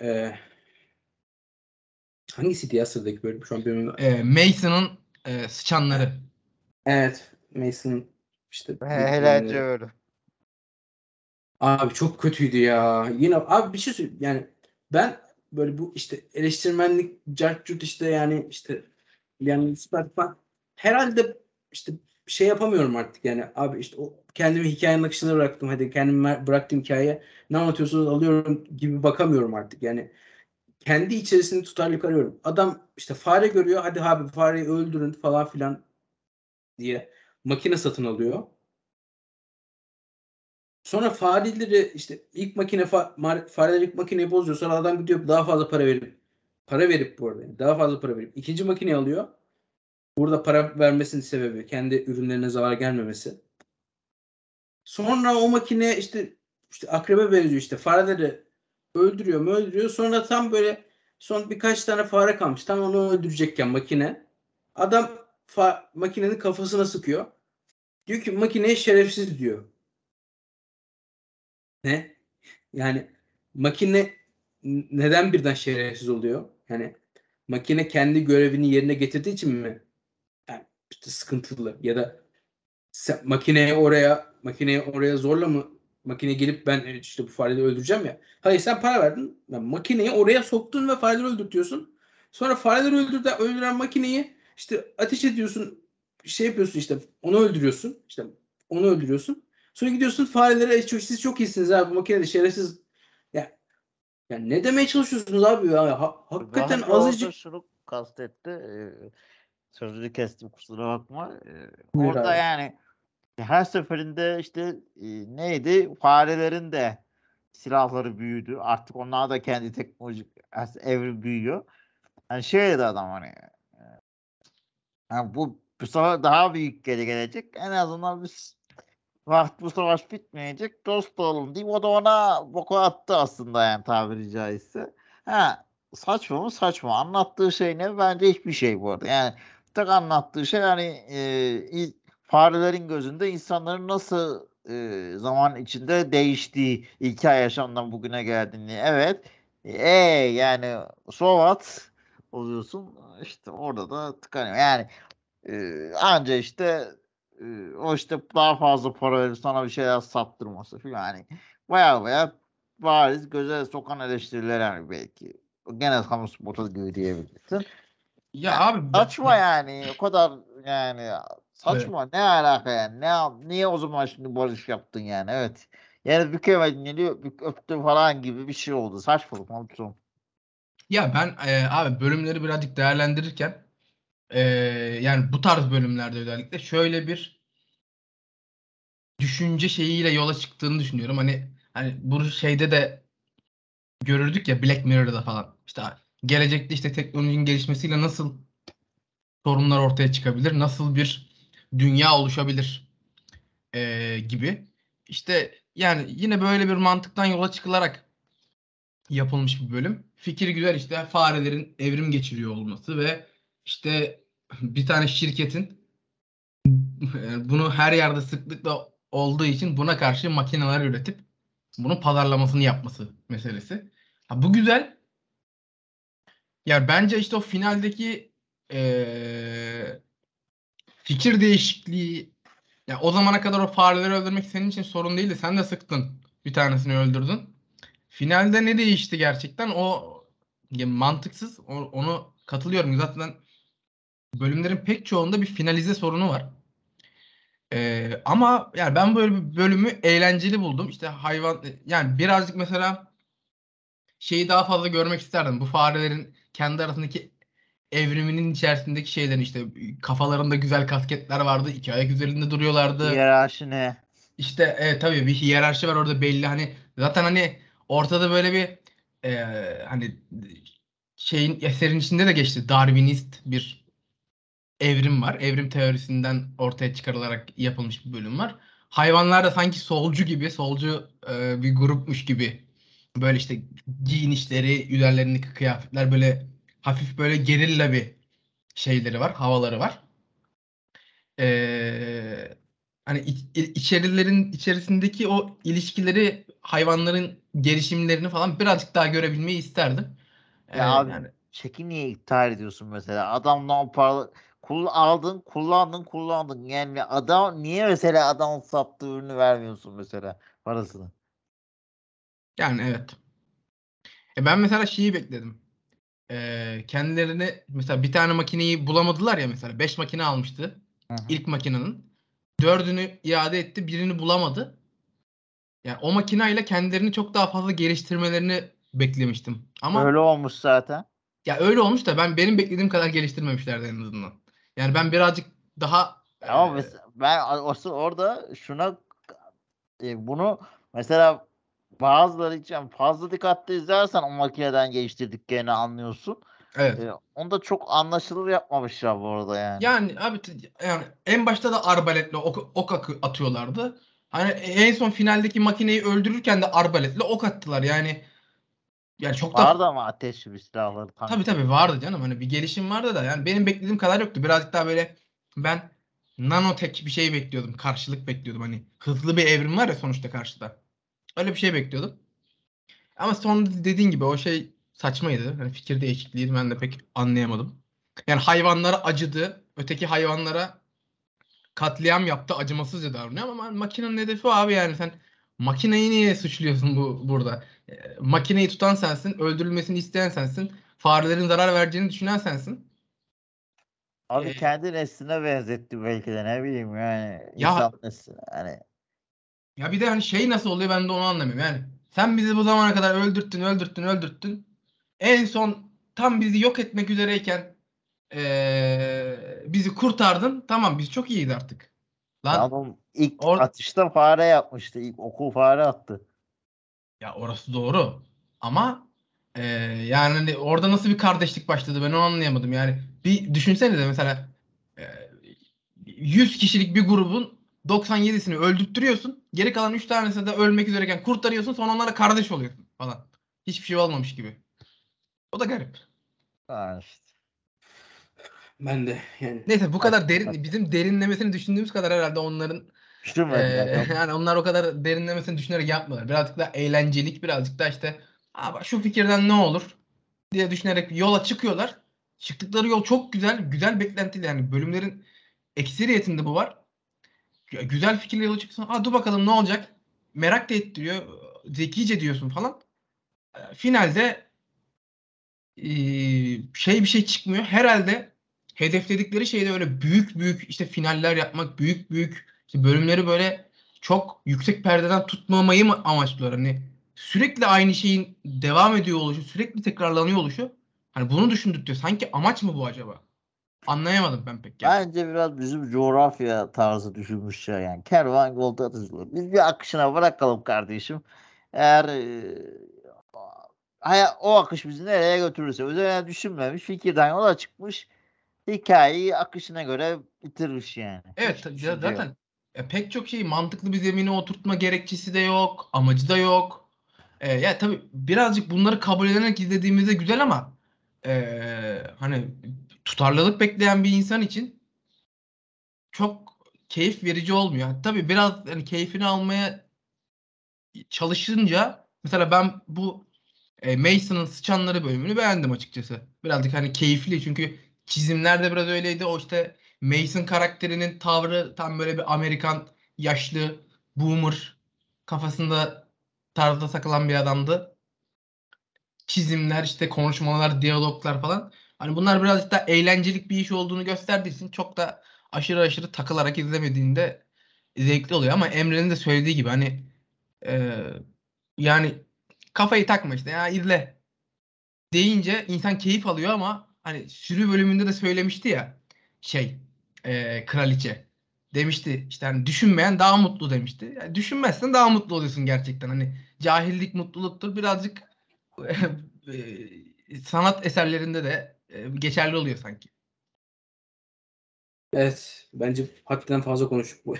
Ee, hangisiydi ya sıradaki bölüm? Şu an bölümün... E, Mason'ın e, sıçanları. Evet. Mason işte. Helence öyle. Abi çok kötüydü ya. Yine abi bir şey söyleyeyim. Yani ben böyle bu işte eleştirmenlik, cart işte yani işte yani ispat falan herhalde işte şey yapamıyorum artık yani abi işte o kendimi hikayenin akışına bıraktım hadi kendimi bıraktığım hikaye ne anlatıyorsunuz alıyorum gibi bakamıyorum artık yani kendi içerisinde tutarlılık arıyorum. Adam işte fare görüyor hadi abi fareyi öldürün falan filan diye makine satın alıyor. Sonra fareleri işte ilk makine fareler ilk makineyi bozuyor. Sonra adam gidiyor daha fazla para verip para verip bu arada daha fazla para verip ikinci makineyi alıyor. Burada para vermesinin sebebi kendi ürünlerine zarar gelmemesi. Sonra o makine işte işte akrebe benziyor işte fareleri öldürüyor mu öldürüyor. Sonra tam böyle son birkaç tane fare kalmış. Tam onu öldürecekken makine adam fa- makinenin kafasına sıkıyor. Diyor ki makineye şerefsiz diyor. Ne? Yani makine neden birden şerefsiz oluyor? Yani makine kendi görevini yerine getirdiği için mi? Yani işte sıkıntılı ya da sen makineye oraya makineye oraya zorla mı makine gelip ben e, işte bu fareleri öldüreceğim ya. Hayır sen para verdin. Yani makineyi oraya soktun ve fareleri öldürtüyorsun. Sonra fareleri öldürdü, öldüren makineyi işte ateş ediyorsun. Şey yapıyorsun işte onu öldürüyorsun. İşte onu öldürüyorsun. Sonra gidiyorsun farelere "E, çok, siz çok iyisiniz abi bu makine de şerefsiz. Ya, ya ne demeye çalışıyorsunuz abi ya? Ha- hakikaten orada azıcık şunu kastetti. E, sözünü kestim kusura bakma. E, orada abi. yani her seferinde işte e, neydi? Farelerin de silahları büyüdü. Artık onlar da kendi teknolojik evrim büyüyor. Yani şey dedi adam hani yani bu bu sefer daha büyük geri gelecek. En azından biz Vakit bu savaş bitmeyecek. Dost olalım diyeyim. O da ona boku attı aslında yani tabiri caizse. Ha, saçma mı? Saçma. Anlattığı şey ne? Bence hiçbir şey bu arada. Yani tek anlattığı şey hani e, farelerin gözünde insanların nasıl e, zaman içinde değiştiği hikaye yaşamdan bugüne geldiğini. Evet. E yani so what oluyorsun. İşte orada da tıkanıyor. Yani e, anca işte e, o işte daha fazla para verip sana bir şeyler sattırması falan. Yani baya baya bariz göze sokan eleştiriler yani belki. Gene kamu spotu gibi diyebilirsin. Ya abi ben- Saçma yani. O kadar yani saçma. Ne alaka yani? Ne niye o zaman şimdi barış yaptın yani? Evet. Yani bükemedin geliyor öptü falan gibi bir şey oldu. Saçmalık mı? Ya ben e, abi bölümleri birazcık değerlendirirken e, yani bu tarz bölümlerde özellikle şöyle bir düşünce şeyiyle yola çıktığını düşünüyorum. Hani hani bu şeyde de görürdük ya Black Mirror'da falan. İşte gelecekte işte teknolojinin gelişmesiyle nasıl sorunlar ortaya çıkabilir? Nasıl bir dünya oluşabilir? Ee, gibi. İşte yani yine böyle bir mantıktan yola çıkılarak yapılmış bir bölüm. Fikir güzel işte farelerin evrim geçiriyor olması ve işte bir tane şirketin bunu her yerde sıklıkla olduğu için buna karşı makineler üretip bunun pazarlamasını yapması meselesi. Ha, bu güzel. Yani bence işte o finaldeki eee, fikir değişikliği ya o zamana kadar o fareleri öldürmek senin için sorun değildi. Sen de sıktın. Bir tanesini öldürdün. Finalde ne değişti gerçekten? O ya mantıksız. O- onu katılıyorum. Zaten bölümlerin pek çoğunda bir finalize sorunu var. Ee, ama yani ben böyle bir bölümü eğlenceli buldum. İşte hayvan yani birazcık mesela şeyi daha fazla görmek isterdim. Bu farelerin kendi arasındaki evriminin içerisindeki şeylerin işte kafalarında güzel kasketler vardı. iki ayak üzerinde duruyorlardı. Hiyerarşi ne? İşte evet tabii bir hiyerarşi var orada belli hani zaten hani ortada böyle bir e, hani şeyin eserin içinde de geçti Darwinist bir evrim var. Evrim teorisinden ortaya çıkarılarak yapılmış bir bölüm var. Hayvanlar da sanki solcu gibi, solcu e, bir grupmuş gibi böyle işte giyinişleri, üzerlerindeki kıyafetler böyle hafif böyle gerilla bir şeyleri var, havaları var. Ee, hani iç- içerilerin içerisindeki o ilişkileri hayvanların gelişimlerini falan birazcık daha görebilmeyi isterdim. Ee, Ya abi yani çeki niye iptal ediyorsun mesela? Adam ne yapar? Kul aldın, kullandın, kullandın. Yani adam niye mesela adam sattığı ürünü vermiyorsun mesela parasını? yani evet. E ben mesela şeyi bekledim. Ee, kendilerini mesela bir tane makineyi bulamadılar ya mesela 5 makine almıştı Hı hı. ilk makinenin. Dördünü iade etti, birini bulamadı. Yani o makineyle kendilerini çok daha fazla geliştirmelerini beklemiştim. Ama Öyle olmuş zaten. Ya öyle olmuş da ben benim beklediğim kadar geliştirmemişlerdi en azından. Yani ben birazcık daha Ama mesela ben asıl orada şuna e, bunu mesela bazıları için fazla dikkatli izlersen o makineden geliştirdiklerini anlıyorsun. evet. E, onu da çok anlaşılır yapmamışlar bu arada yani. Yani abi yani en başta da arbaletle ok, ok atıyorlardı. Hani en son finaldeki makineyi öldürürken de arbaletle ok attılar. Yani yani çok da Vardı ama ateşli bir silahları tank. tabii tabii vardı canım. Hani bir gelişim vardı da yani benim beklediğim kadar yoktu. Birazcık daha böyle ben nanotek bir şey bekliyordum. Karşılık bekliyordum. Hani hızlı bir evrim var ya sonuçta karşıda. Öyle bir şey bekliyordum. Ama sonra dediğin gibi o şey saçmaydı. Hani fikir değişikliği ben de pek anlayamadım. Yani hayvanlara acıdı. Öteki hayvanlara katliam yaptı. Acımasızca davranıyor ama makinenin hedefi o abi yani sen makineyi niye suçluyorsun bu burada? E, makineyi tutan sensin. Öldürülmesini isteyen sensin. Farelerin zarar vereceğini düşünen sensin. Abi Ee, kendi nesline benzetti belki de ne bileyim yani Ya- insan nesline hani Ya bir de hani şey nasıl oluyor ben de onu anlamıyorum. Yani sen bizi bu zamana kadar öldürttün, öldürttün, öldürttün. En son tam bizi yok etmek üzereyken eee, bizi kurtardın. Tamam biz çok iyiyiz artık. Lan adam ilk or- atışta fare yapmıştı. İlk oku fare attı. ya orası doğru. Ama eee, yani hani orada nasıl bir kardeşlik başladı ben onu anlayamadım. Yani bir düşünsenize mesela eee, 100 kişilik bir grubun 97'sini öldürttürüyorsun. Geri kalan 3 tanesi de ölmek üzereyken kurtarıyorsun. Sonra onlara kardeş oluyorsun falan. Hiçbir şey olmamış gibi. O da garip. Ha işte. Ben de yani Neyse bu kadar derin bizim derinlemesini düşündüğümüz kadar herhalde onların yok. yani onlar o kadar derinlemesini düşünerek yapmıyorlar. Birazcık daha eğlencelik, birazcık da işte Aa, şu fikirden ne olur diye düşünerek yola çıkıyorlar. Çıktıkları yol çok güzel, güzel beklentili yani bölümlerin ekseriyetinde bu var. Güzel fikirle yola çıksın. Aa dur bakalım ne olacak? Merak da ettiriyor. Zekice diyorsun falan. E, Finalde e, şey bir şey çıkmıyor. Herhalde hedefledikleri şeyde öyle büyük büyük işte finaller yapmak, büyük büyük işte bölümleri böyle çok yüksek perdeden tutmamayı mı amaçlıyorlar? Hani sürekli aynı şeyin devam ediyor oluşu, sürekli tekrarlanıyor oluşu. Hani bunu düşündürtüyor. Sanki amaç mı bu acaba? Anlayamadım ben pek. gerçekten. Bence biraz bizim coğrafya tarzı düşünmüşler yani. Kervan yolda atılıyor. Biz bir akışına bırakalım kardeşim. Eğer e, o akış bizi nereye götürürse üzerine düşünmemiş fikirden yola çıkmış. Hikayeyi akışına göre bitirmiş yani. Evet ya de yok. zaten e, pek çok şey mantıklı bir zemine oturtma gerekçesi de yok, amacı da yok. E, ya tabii birazcık bunları kabul ederek izlediğimizde güzel ama e, hani tutarlılık bekleyen bir insan için çok keyif verici olmuyor. Tabii biraz hani keyfini almaya çalışınca mesela ben bu e, Mason'ın sıçanları bölümünü beğendim açıkçası. Birazcık hani keyifli çünkü çizimler de biraz öyleydi. O işte Mason karakterinin tavrı tam böyle bir Amerikan yaşlı boomer kafasında tarzda takılan bir adamdı. Çizimler işte konuşmalar, diyaloglar falan. Hani bunlar birazcık da eğlencelik bir iş olduğunu gösterdiği için çok da aşırı aşırı takılarak izlemediğinde zevkli oluyor ama Emre'nin de söylediği gibi hani e, yani kafayı takma işte ya izle deyince insan keyif alıyor ama hani sürü bölümünde de söylemişti ya şey e, kraliçe demişti işte hani düşünmeyen daha mutlu demişti. Yani düşünmezsen daha mutlu oluyorsun gerçekten. Hani cahillik mutluluktur birazcık e, sanat eserlerinde de e, geçerli oluyor sanki. Evet. Bence hakikaten fazla konuştuk bu.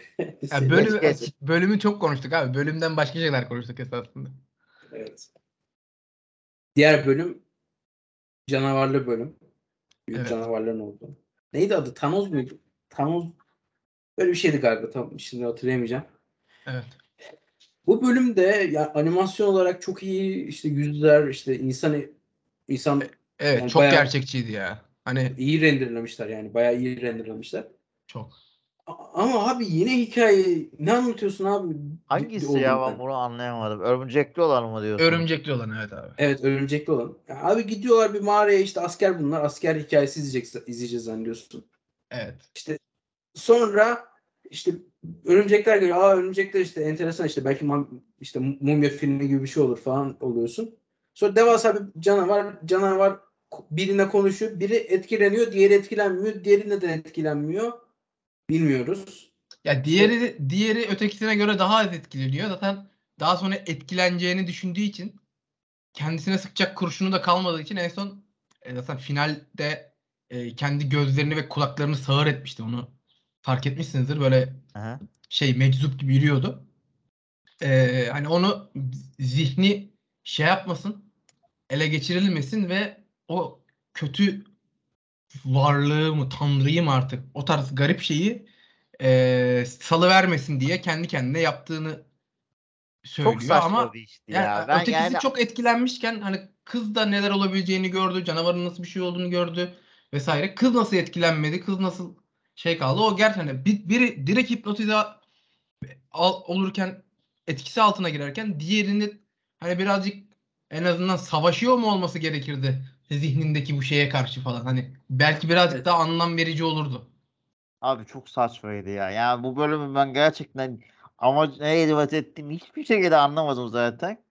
Yani bölüm, bölümü çok konuştuk abi. Bölümden başka şeyler konuştuk esasında. Evet. Diğer bölüm canavarlı bölüm. Büyük Evet. canavarların olduğu. Neydi adı? Thanos muydu? Thanos böyle bir şeydi galiba. Tam şimdi hatırlayamayacağım. Evet. Bu bölümde ya animasyon olarak çok iyi işte yüzler işte insan insan Evet Yani çok gerçekçiydi ya. Hani iyi renderlemişler yani bayağı iyi renderlemişler. çok. Ama abi yine hikaye ne anlatıyorsun abi? Hangisi ya ben. ben bunu anlayamadım. Örümcekli olan mı diyorsun? Örümcekli olan evet abi. Evet örümcekli olan. Abi gidiyorlar bir mağaraya işte asker bunlar. Asker hikayesi izleyecek, izleyeceğiz zannediyorsun. Evet. İşte sonra işte örümcekler geliyor. Aa örümcekler işte enteresan işte belki işte mumya filmi gibi bir şey olur falan oluyorsun. Sonra devasa bir canavar canavar birine konuşuyor. Biri etkileniyor, diğeri etkilenmiyor. Diğeri neden etkilenmiyor? Bilmiyoruz. Ya diğeri diğeri ötekisine göre daha az etkileniyor. Zaten daha sonra etkileneceğini düşündüğü için kendisine sıkacak kurşunu da kalmadığı için en son e, zaten finalde e, kendi gözlerini ve kulaklarını sağır etmişti. Onu fark etmişsinizdir. Böyle Aha. şey meczup gibi yürüyordu. Ee, hani onu zihni şey yapmasın, ele geçirilmesin ve o kötü varlığı mı, tanrıyı mı artık o tarz garip şeyi e, salıvermesin diye kendi kendine yaptığını söylüyor Çok saçma ama bir işti yani ya. Ben ötekisi yani çok etkilenmişken hani kız da neler olabileceğini gördü, canavarın nasıl bir şey olduğunu gördü vesaire. Kız nasıl etkilenmedi, kız nasıl şey kaldı. O gerçekten hani bir, biri direkt hipnotize olurken etkisi altına girerken diğerini hani birazcık en azından savaşıyor mu olması gerekirdi zihnindeki bu şeye karşı falan. Hani belki birazcık daha anlam verici olurdu. abi çok saçmaydı ya. Yani bu bölümü ben gerçekten amaç neye hizmet ettiğimi hiçbir şekilde anlamadım zaten.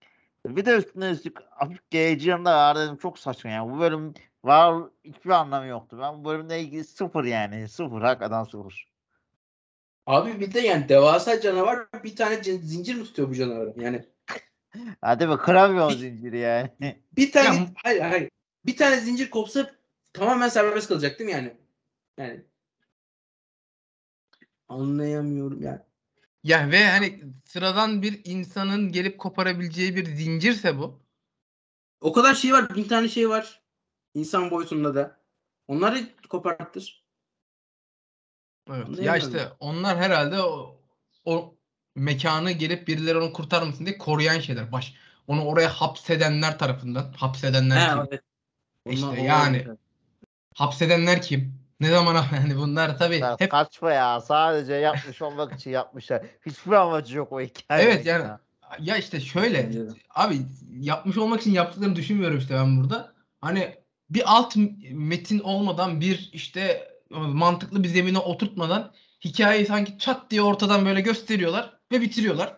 Bir de üstüne üstlük hafif geyicim de var dedim çok saçma yani. Bu bölüm var hiçbir anlamı yoktu. Ben bu bölümle ilgili sıfır yani. Sıfır hakikaten sıfır. Abi bir de yani devasa canavar bir tane cin- zincir mi tutuyor bu canavarın? Yani Hadi be kıramıyor o zinciri yani. bir tane Ya- hayır hayır. Bir tane zincir kopsa tamamen serbest kalacak değil mi yani? Yani anlayamıyorum yani. Ya ve hani sıradan bir insanın gelip koparabileceği bir zincirse bu. O kadar şey var. Bin tane şey var. İnsan boyutunda da. Onları koparttır. Evet. Ya işte onlar herhalde o, o mekanı gelip birileri onu kurtarmasın diye koruyan şeyler. Baş, onu oraya hapsedenler tarafından. Hapsedenler He, kim? Evet. İşte Onlar- yani. onlar- Hapsedenler kim? Ne zaman yani bunlar tabii Ya hep saçma ya. Sadece yapmış olmak için yapmışlar. Hiçbir amacı yok o hikayenin. evet yani ya. ya işte şöyle abi yapmış olmak için yaptıklarını düşünmüyorum işte ben burada. Hani bir alt metin olmadan bir işte mantıklı bir zemine oturtmadan hikayeyi sanki çat diye ortadan böyle gösteriyorlar ve bitiriyorlar.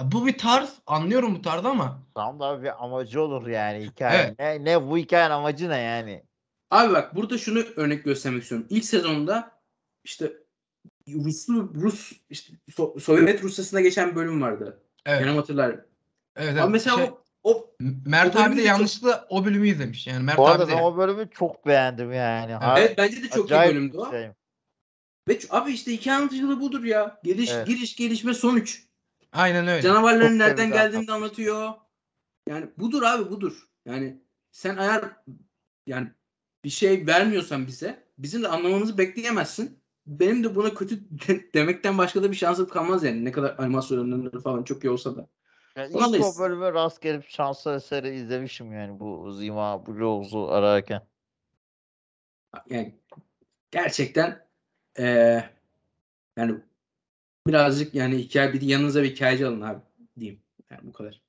Bu bir tarz anlıyorum bu tarzı ama Tam da bir amacı olur yani hikayenin. Evet. Ne, ne bu hikayenin amacı ne yani? Abi bak burada şunu örnek göstermek istiyorum. İlk sezonda işte Ruslu Rus işte So- Sovyet Rusyası'nda geçen bir bölüm vardı. evet Benim hatırlarım. evet, evet mesela şey, o O Mert O abi de de çok- yanlışlıkla o bölümü izlemiş. Yani Mert Bu arada abi de o bölümü çok beğendim yani. Har- evet bence de çok iyi bölümdü o. şey. Ve ç- abi işte hikaye anlatıcılığı budur ya. Geliş, Evet. giriş, gelişme, sonuç. Aynen öyle. Canavarların Çok nereden geldiğini de anlatıyor. Yani budur abi budur. Yani sen eğer yani bir şey vermiyorsan bize bizim de anlamamızı bekleyemezsin. Benim de buna kötü de- demekten başka da bir şansım kalmaz yani. Ne kadar animasyonları falan çok iyi olsa da. Yani Ona ilk o is- bölümü rast gelip şanslı eseri izlemişim yani bu Zima Blues'u ararken. Yani gerçekten eee yani birazcık yani hikaye bir yanınıza bir hikayeci alın abi diyeyim. Yani bu kadar.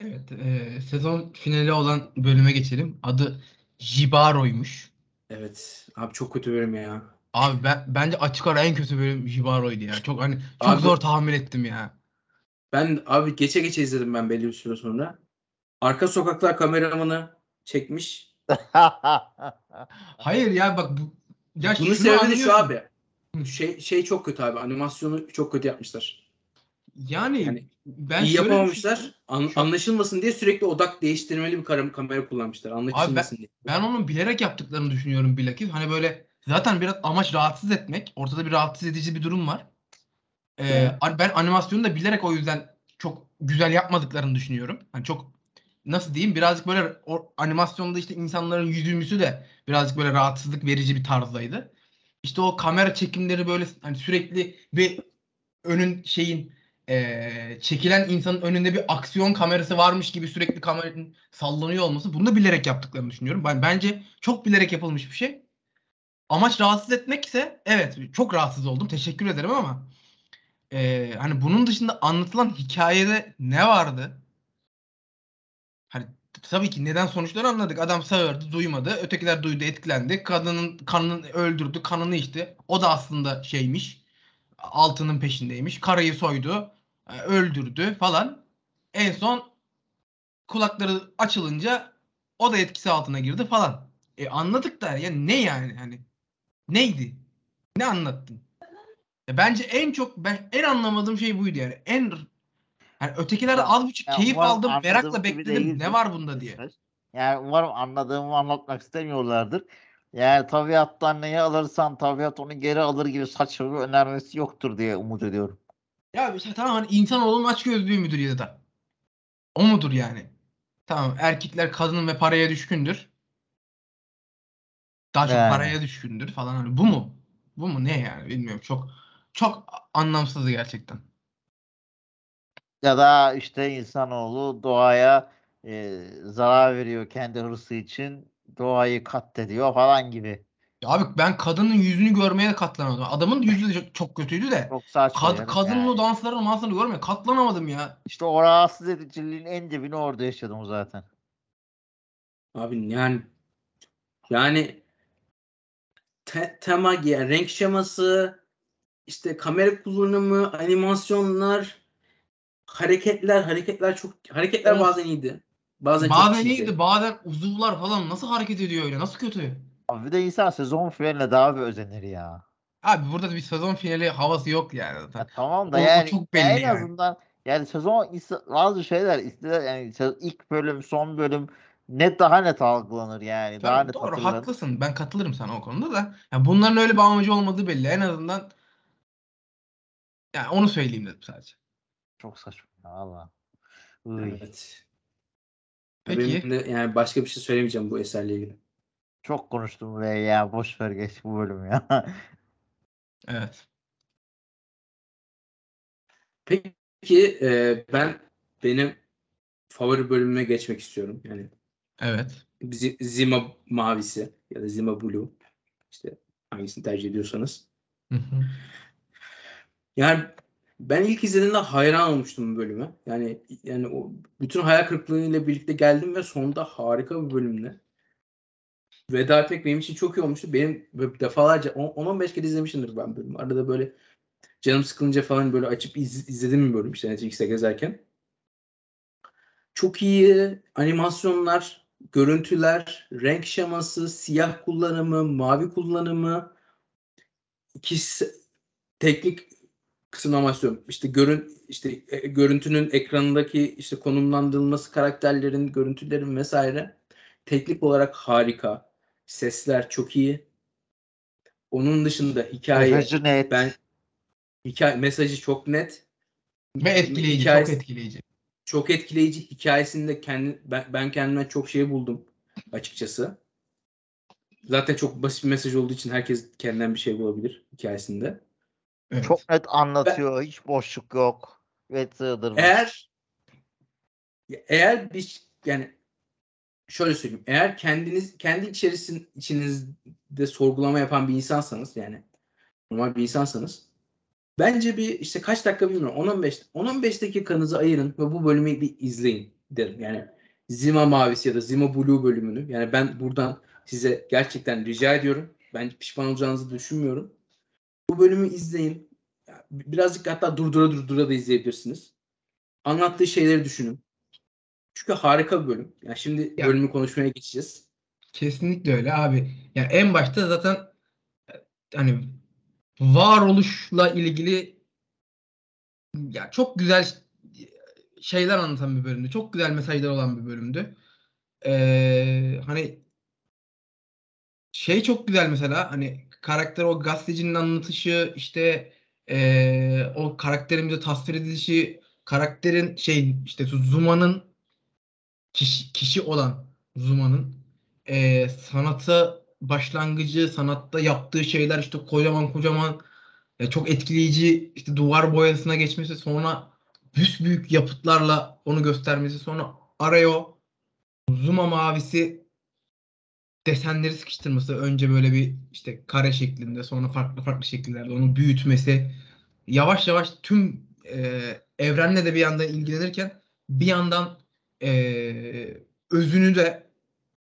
Evet, e, sezon finali olan bölüme geçelim. Adı Jibaro'ymuş. Evet. Abi çok kötü bölüm ya. Abi ben bence açık ara en kötü bölüm Jibaro'ydu ya. Çok hani çok Abi- zor tahmin ettim ya. Ben abi geçe geçe izledim ben belli bir süre sonra. Arka sokaklar kameramanı çekmiş. Hayır ya bak bu ya Bunun şunu sebebi de şu abi. Şey şey çok kötü abi. Animasyonu çok kötü yapmışlar. Yani, Yani ben İyi yapamamışlar. An- anlaşılmasın diye sürekli odak değiştirmeli bir kamera, kamera kullanmışlar. Anlaşılmasın diye. Ben onun bilerek yaptıklarını düşünüyorum bilakis. Hani böyle zaten biraz amaç rahatsız etmek. Ortada bir rahatsız edici bir durum var. Ee, Evet. ben animasyonu da bilerek o yüzden çok güzel yapmadıklarını düşünüyorum. Hani çok nasıl diyeyim birazcık böyle o animasyonda işte insanların yüzümüzü de birazcık böyle rahatsızlık verici bir tarzdaydı. İşte o kamera çekimleri böyle hani sürekli bir önün şeyin eee, çekilen insanın önünde bir aksiyon kamerası varmış gibi sürekli kameranın sallanıyor olması bunu da bilerek yaptıklarını düşünüyorum. Ben bence çok bilerek yapılmış bir şey. Amaç rahatsız etmekse evet çok rahatsız oldum. Teşekkür ederim ama eee, hani bunun dışında anlatılan hikayede ne vardı? Tabii ki neden sonuçları anladık. Adam sağırdı, duymadı. Ötekiler duydu, etkilendi. Kadının kanını öldürdü, kanını içti. O da aslında şeymiş. Altının peşindeymiş. Karayı soydu, e, öldürdü falan. En son kulakları açılınca o da etkisi altına girdi falan. E anladık da ya ne yani hani neydi? Ne anlattın? Bence en çok ben en anlamadığım şey buydu yani. En yani ötekilerde az buçuk keyif aldım, merakla bekledim. Ne var bunda diye. Yani umarım anladığımı anlatmak istemiyorlardır. Yani tabiattan neyi alırsan tabiat onu geri alır gibi saçma bir önermesi yoktur diye umut ediyorum. Ya işte tamam hani insanoğlunun açgözlüğü müdür ya da? O mudur yani? Tamam erkekler kadın ve paraya düşkündür. Daha çok Yani. paraya düşkündür falan hani bu mu? Bu mu ne yani bilmiyorum çok çok anlamsızdı gerçekten. Ya da işte insanoğlu doğaya e, zarar veriyor kendi hırsı için doğayı katlediyor falan gibi. Ya abi ben kadının yüzünü görmeye de katlanamadım. Adamın yüzü de çok, çok kötüydü de. Çok saçma. Kad, kadının Yani o danslarını manslarını görmeye katlanamadım ya. İşte o rahatsız ediciliğin en dibini orada yaşadım zaten. Abi yani yani te- tema yani renk şeması işte kamera kullanımı, animasyonlar, hareketler, hareketler çok hareketler Of. bazen iyiydi. Bazen, Bazen iyiydi bazen uzuvlar falan nasıl hareket ediyor öyle nasıl kötü? Abi bir de insan sezon finaline daha bir özenir ya. Abi burada da bir sezon finali havası yok yani zaten. Ya tamam da O- o yani çok belli en yani. azından yani sezon bazı şeyler ister yani ilk bölüm son bölüm net daha net algılanır yani daha Tabii, net doğru hatırlanır. haklısın. Ben katılırım sana o konuda da. Ya bunların öyle bir amacı olmadığı belli. En azından yani onu söyleyeyim dedim sadece. Çok saçma valla. Evet. Peki. Benim de yani başka bir şey söylemeyeceğim bu eserle ilgili. Çok konuştum ve ya boş ver geç bu bölüm ya. Evet. Peki e, ben benim favori bölümüme geçmek istiyorum. Yani Evet. Z- Zima mavisi ya da Zima Blue. İşte hangisini tercih ediyorsanız. Hı hı. Yani ben ilk izlediğimde hayran olmuştum bu bölüme. Yani yani o bütün hayal kırıklığıyla birlikte geldim ve sonunda harika bir bölümle. Veda etmek benim için çok iyi olmuştu. Benim defalarca 10-15 kere izlemişimdir ben bölümü. Arada böyle canım sıkılınca falan böyle açıp iz, izlediğim bir bölüm işte Netflix'te gezerken. Çok iyi animasyonlar, görüntüler, renk şeması, siyah kullanımı, mavi kullanımı, ikisi teknik kısımlamasyon işte görün işte e, görüntünün ekranındaki işte konumlandırılması karakterlerin görüntülerin vesaire teknik olarak harika sesler çok iyi onun dışında hikaye Mesajı net. ben hikaye mesajı çok net Ve etkileyici, Hikayesi- çok etkileyici. çok etkileyici hikayesinde kendi ben, ben kendime çok şey buldum açıkçası. Zaten çok basit bir mesaj olduğu için herkes kendinden bir şey bulabilir hikayesinde. Evet. Çok net anlatıyor. Hiç boşluk yok. Ve sığdırmış. Eğer eğer bir yani şöyle söyleyeyim. Eğer kendiniz kendi içerisin içinizde sorgulama yapan bir insansanız yani normal bir insansanız bence bir işte kaç dakika bilmiyorum 10-15 10-15 dakikanızı ayırın ve bu bölümü bir izleyin derim. Yani Zima Mavisi ya da Zima Blue bölümünü yani ben buradan size gerçekten rica ediyorum. Ben pişman olacağınızı düşünmüyorum. Bu bölümü izleyin. Birazcık hatta durdura durdura da izleyebilirsiniz. Anlattığı şeyleri düşünün. Çünkü harika bir bölüm. Yani şimdi Ya. bölümü konuşmaya geçeceğiz. Kesinlikle öyle abi. Yani en başta zaten e, hani varoluşla ilgili ya çok güzel şeyler anlatan bir bölümdü. Çok güzel mesajlar olan bir bölümdü. Ee, hani şey çok güzel mesela hani karakter o gazetecinin anlatışı işte ee, o karakterimize tasvir edilişi karakterin şey işte Zuma'nın kişi, kişi olan Zuma'nın e, sanata başlangıcı, sanatta yaptığı şeyler işte kocaman kocaman e, çok etkileyici işte duvar boyasına geçmesi sonra büyük yapıtlarla onu göstermesi sonra araya o Zuma mavisi desenleri sıkıştırması önce böyle bir işte kare şeklinde sonra farklı farklı şekillerde onu büyütmesi yavaş yavaş tüm e, evrenle de bir yandan ilgilenirken bir yandan e, özünü de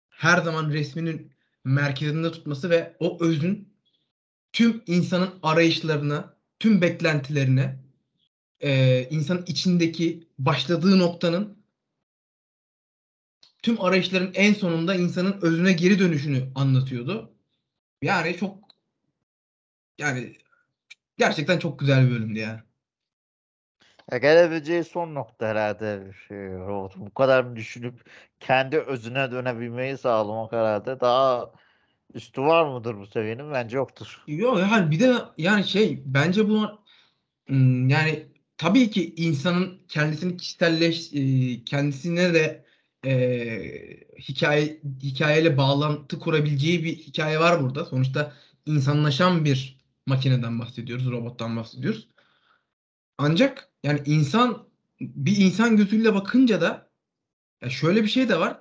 her zaman resminin merkezinde tutması ve o özün tüm insanın arayışlarına, tüm beklentilerine, e, insanın içindeki başladığı noktanın tüm arayışların en sonunda insanın özüne geri dönüşünü anlatıyordu. Yani çok yani gerçekten çok güzel bir bölümdü ya. Ya gelebileceği son nokta herhalde şey, bu kadar düşünüp kendi özüne dönebilmeyi sağlamak herhalde daha üstü var mıdır bu seviyenin? Bence yoktur. Yok yani bir de yani şey bence bu hmm, yani tabii ki insanın kendisini kişiselleş e, kendisine de e, hikaye hikayeyle bağlantı kurabileceği bir hikaye var burada. Sonuçta insanlaşan bir makineden bahsediyoruz, robottan bahsediyoruz. Ancak yani insan bir insan gözüyle bakınca da ya şöyle bir şey de var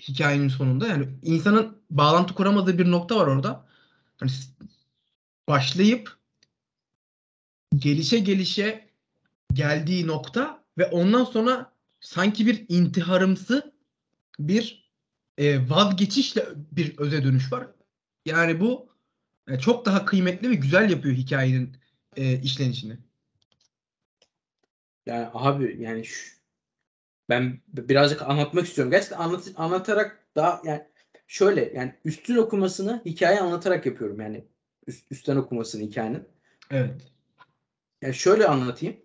hikayenin sonunda. Yani insanın bağlantı kuramadığı bir nokta var orada. S- başlayıp gelişe gelişe geldiği nokta ve ondan sonra sanki bir intiharımsı bir e, vazgeçişle bir öze dönüş var. Yani bu e, çok daha kıymetli ve güzel yapıyor hikayenin e, işlenişini. Yani abi yani şu, ben birazcık anlatmak istiyorum. Gerçekten anlat, anlatarak daha yani şöyle yani üstün okumasını hikaye anlatarak yapıyorum yani üst, üstten okumasını hikayenin. Evet. Yani şöyle anlatayım.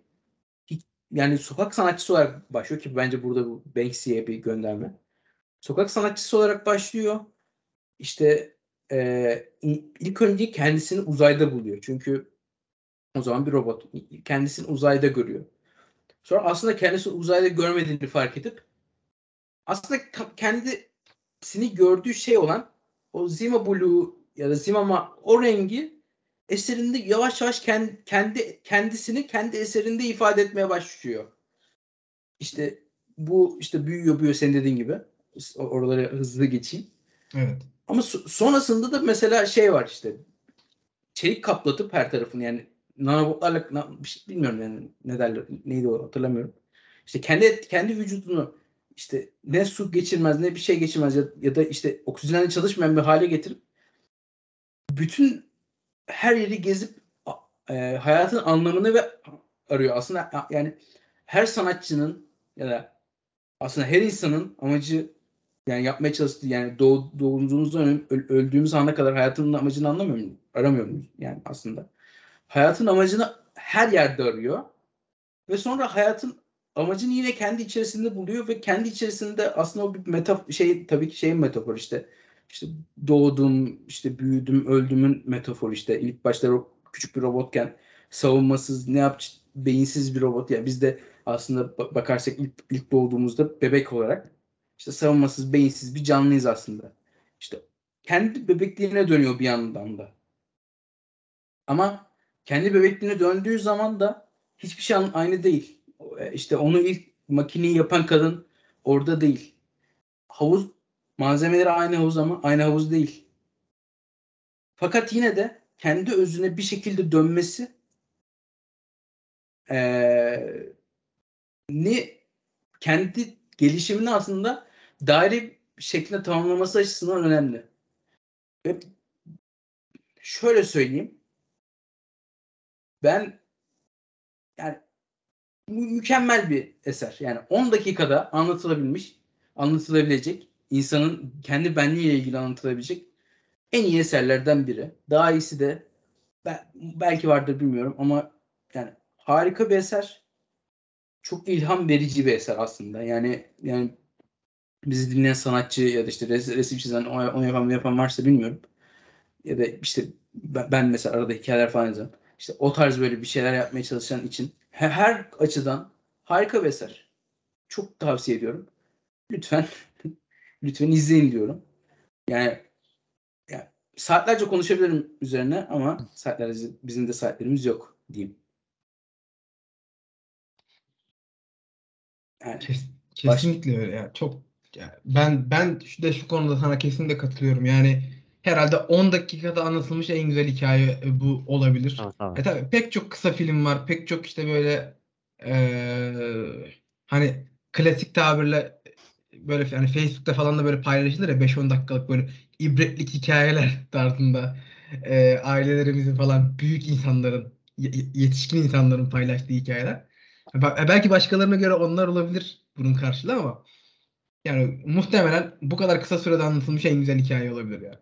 Yani sokak sanatçısı olarak başlıyor ki bence burada bu Banksy'ye bir gönderme. Sokak sanatçısı olarak başlıyor. İşte i- ilk önce kendisini uzayda buluyor. Çünkü o zaman bir robot. Kendisini uzayda görüyor. Sonra aslında kendisini uzayda görmediğini fark edip aslında kendisini gördüğü şey olan o Zima Blue ya da Zima Ma- o rengi eserinde yavaş yavaş kendi, kendi kendisini kendi eserinde ifade etmeye başlıyor. İşte bu işte büyüyor büyüyor senin dediğin gibi. O- Oraları hızlı geçeyim. Evet. Ama so- sonrasında da mesela şey var işte. Çelik kaplatıp her tarafını yani nanobotlarla na- bir şey bilmiyorum yani ne derler neydi o hatırlamıyorum. İşte kendi kendi vücudunu işte ne su geçirmez ne bir şey geçirmez ya, ya da işte oksijenle çalışmayan bir hale getirip bütün her yeri gezip e, hayatın anlamını ve arıyor. Aslında yani her sanatçının ya da aslında her insanın amacı yani yapmaya çalıştığı yani doğ, doğduğumuzdan öldüğümüz ana kadar hayatının amacını anlamıyor muyuz? Aramıyor muyuz yani aslında? Hayatın amacını her yerde arıyor. Ve sonra hayatın amacını yine kendi içerisinde buluyor ve kendi içerisinde aslında o bir meta şey tabii ki şeyin metafor işte işte doğdum, işte büyüdüm, öldümün metaforu işte. İlk başta küçük bir robotken savunmasız, ne yap beyinsiz bir robot. Yani biz de aslında ba- bakarsak ilk, ilk doğduğumuzda bebek olarak işte savunmasız, beyinsiz bir canlıyız aslında. İşte kendi bebekliğine dönüyor bir yandan da. Ama kendi bebekliğine döndüğü zaman da hiçbir şey aynı değil. E, İşte onu ilk makineyi yapan kadın orada değil. Havuz malzemeleri aynı havuz ama aynı havuz değil. Fakat yine de kendi özüne bir şekilde dönmesi eee ni kendi gelişimini aslında daire şeklinde tamamlaması açısından önemli. Ve şöyle söyleyeyim. Ben yani mü- mükemmel bir eser. Yani 10 dakikada anlatılabilmiş, anlatılabilecek, insanın kendi benliğiyle ilgili anlatılabilecek en iyi eserlerden biri. Daha iyisi de be- belki vardır bilmiyorum ama yani harika bir eser. Çok ilham verici bir eser aslında. Yani yani bizi dinleyen sanatçı ya da işte res- resim çizen, onu yapan, bunu yapan varsa bilmiyorum. Ya da işte ben mesela arada hikayeler falan yazıyorum. İşte o tarz böyle bir şeyler yapmaya çalışan için he- her açıdan harika bir eser. Çok tavsiye ediyorum. Lütfen lütfen izleyin diyorum. Yani, yani saatlerce konuşabilirim üzerine ama saatlerce bizim de saatlerimiz yok diyeyim. Yani Kes- kesinlikle öyle ya. Çok ya ben ben şu de şu konuda sana kesinlikle katılıyorum. Yani herhalde 10 dakikada anlatılmış en güzel hikaye e, bu olabilir. Tabii, tabii. E tabii pek çok kısa film var. Pek çok işte böyle eee, hani klasik tabirle böyle yani Facebook'ta falan da böyle paylaşılır ya 5-10 dakikalık böyle ibretlik hikayeler tarzında eee, ailelerimizin falan büyük insanların ye- yetişkin insanların paylaştığı hikayeler. Ba- Belki başkalarına göre onlar olabilir bunun karşılığı ama yani muhtemelen bu kadar kısa sürede anlatılmış en güzel hikaye olabilir yani.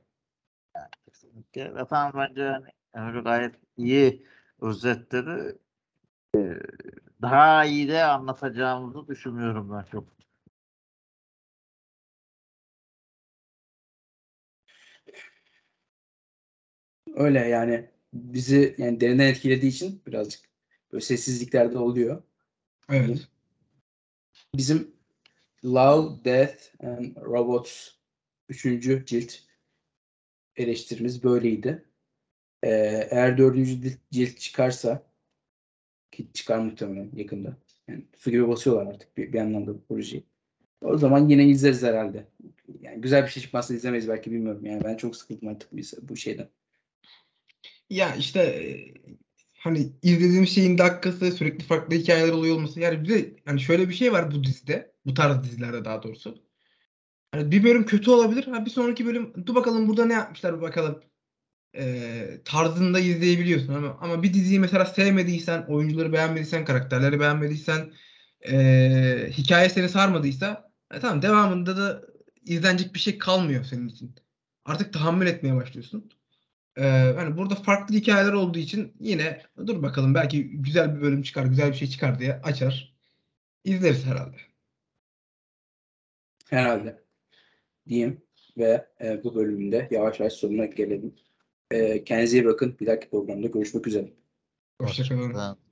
Kesinlikle. Ve tamam bence Emre gayet iyi özetledi. Ee, daha iyi de anlatacağımızı düşünüyorum ben çok. Öyle yani bizi yani derinden etkilediği için birazcık böyle sessizliklerde oluyor. Evet. Bizim Love, Death and Robots 3. cilt eleştirimiz böyleydi. Ee, eğer 4. cilt, cilt çıkarsa ki çıkar muhtemelen yakında. Yani su gibi basıyorlar artık bir, bir anlamda bu projeyi. O zaman yine izleriz herhalde. Yani güzel bir şey çıkmazsa izlemeyiz belki bilmiyorum. Yani ben çok sıkıldım artık bu, bu şeyden. Ya işte e, hani izlediğim şeyin dakikası sürekli farklı hikayeler oluyor olması. Yani bir de hani şöyle bir şey var bu dizide. Bu tarz dizilerde daha doğrusu. Hani bir bölüm kötü olabilir. Ha bir sonraki bölüm dur bakalım burada ne yapmışlar bir bakalım. e, tarzında izleyebiliyorsun ama ama bir diziyi mesela sevmediysen, oyuncuları beğenmediysen, karakterleri beğenmediysen, e, hikaye seni sarmadıysa e, tamam devamında da izlenecek bir şey kalmıyor senin için. Artık tahammül etmeye başlıyorsun. E, hani burada farklı hikayeler olduğu için yine dur bakalım belki güzel bir bölüm çıkar, güzel bir şey çıkar diye açar. izleriz herhalde. Herhalde diyeyim ve e, bu bölümünde yavaş yavaş sonuna gelelim. E, kendinize iyi bakın. Bir dahaki programda görüşmek üzere. Hoşçakalın. Hoşçakalın.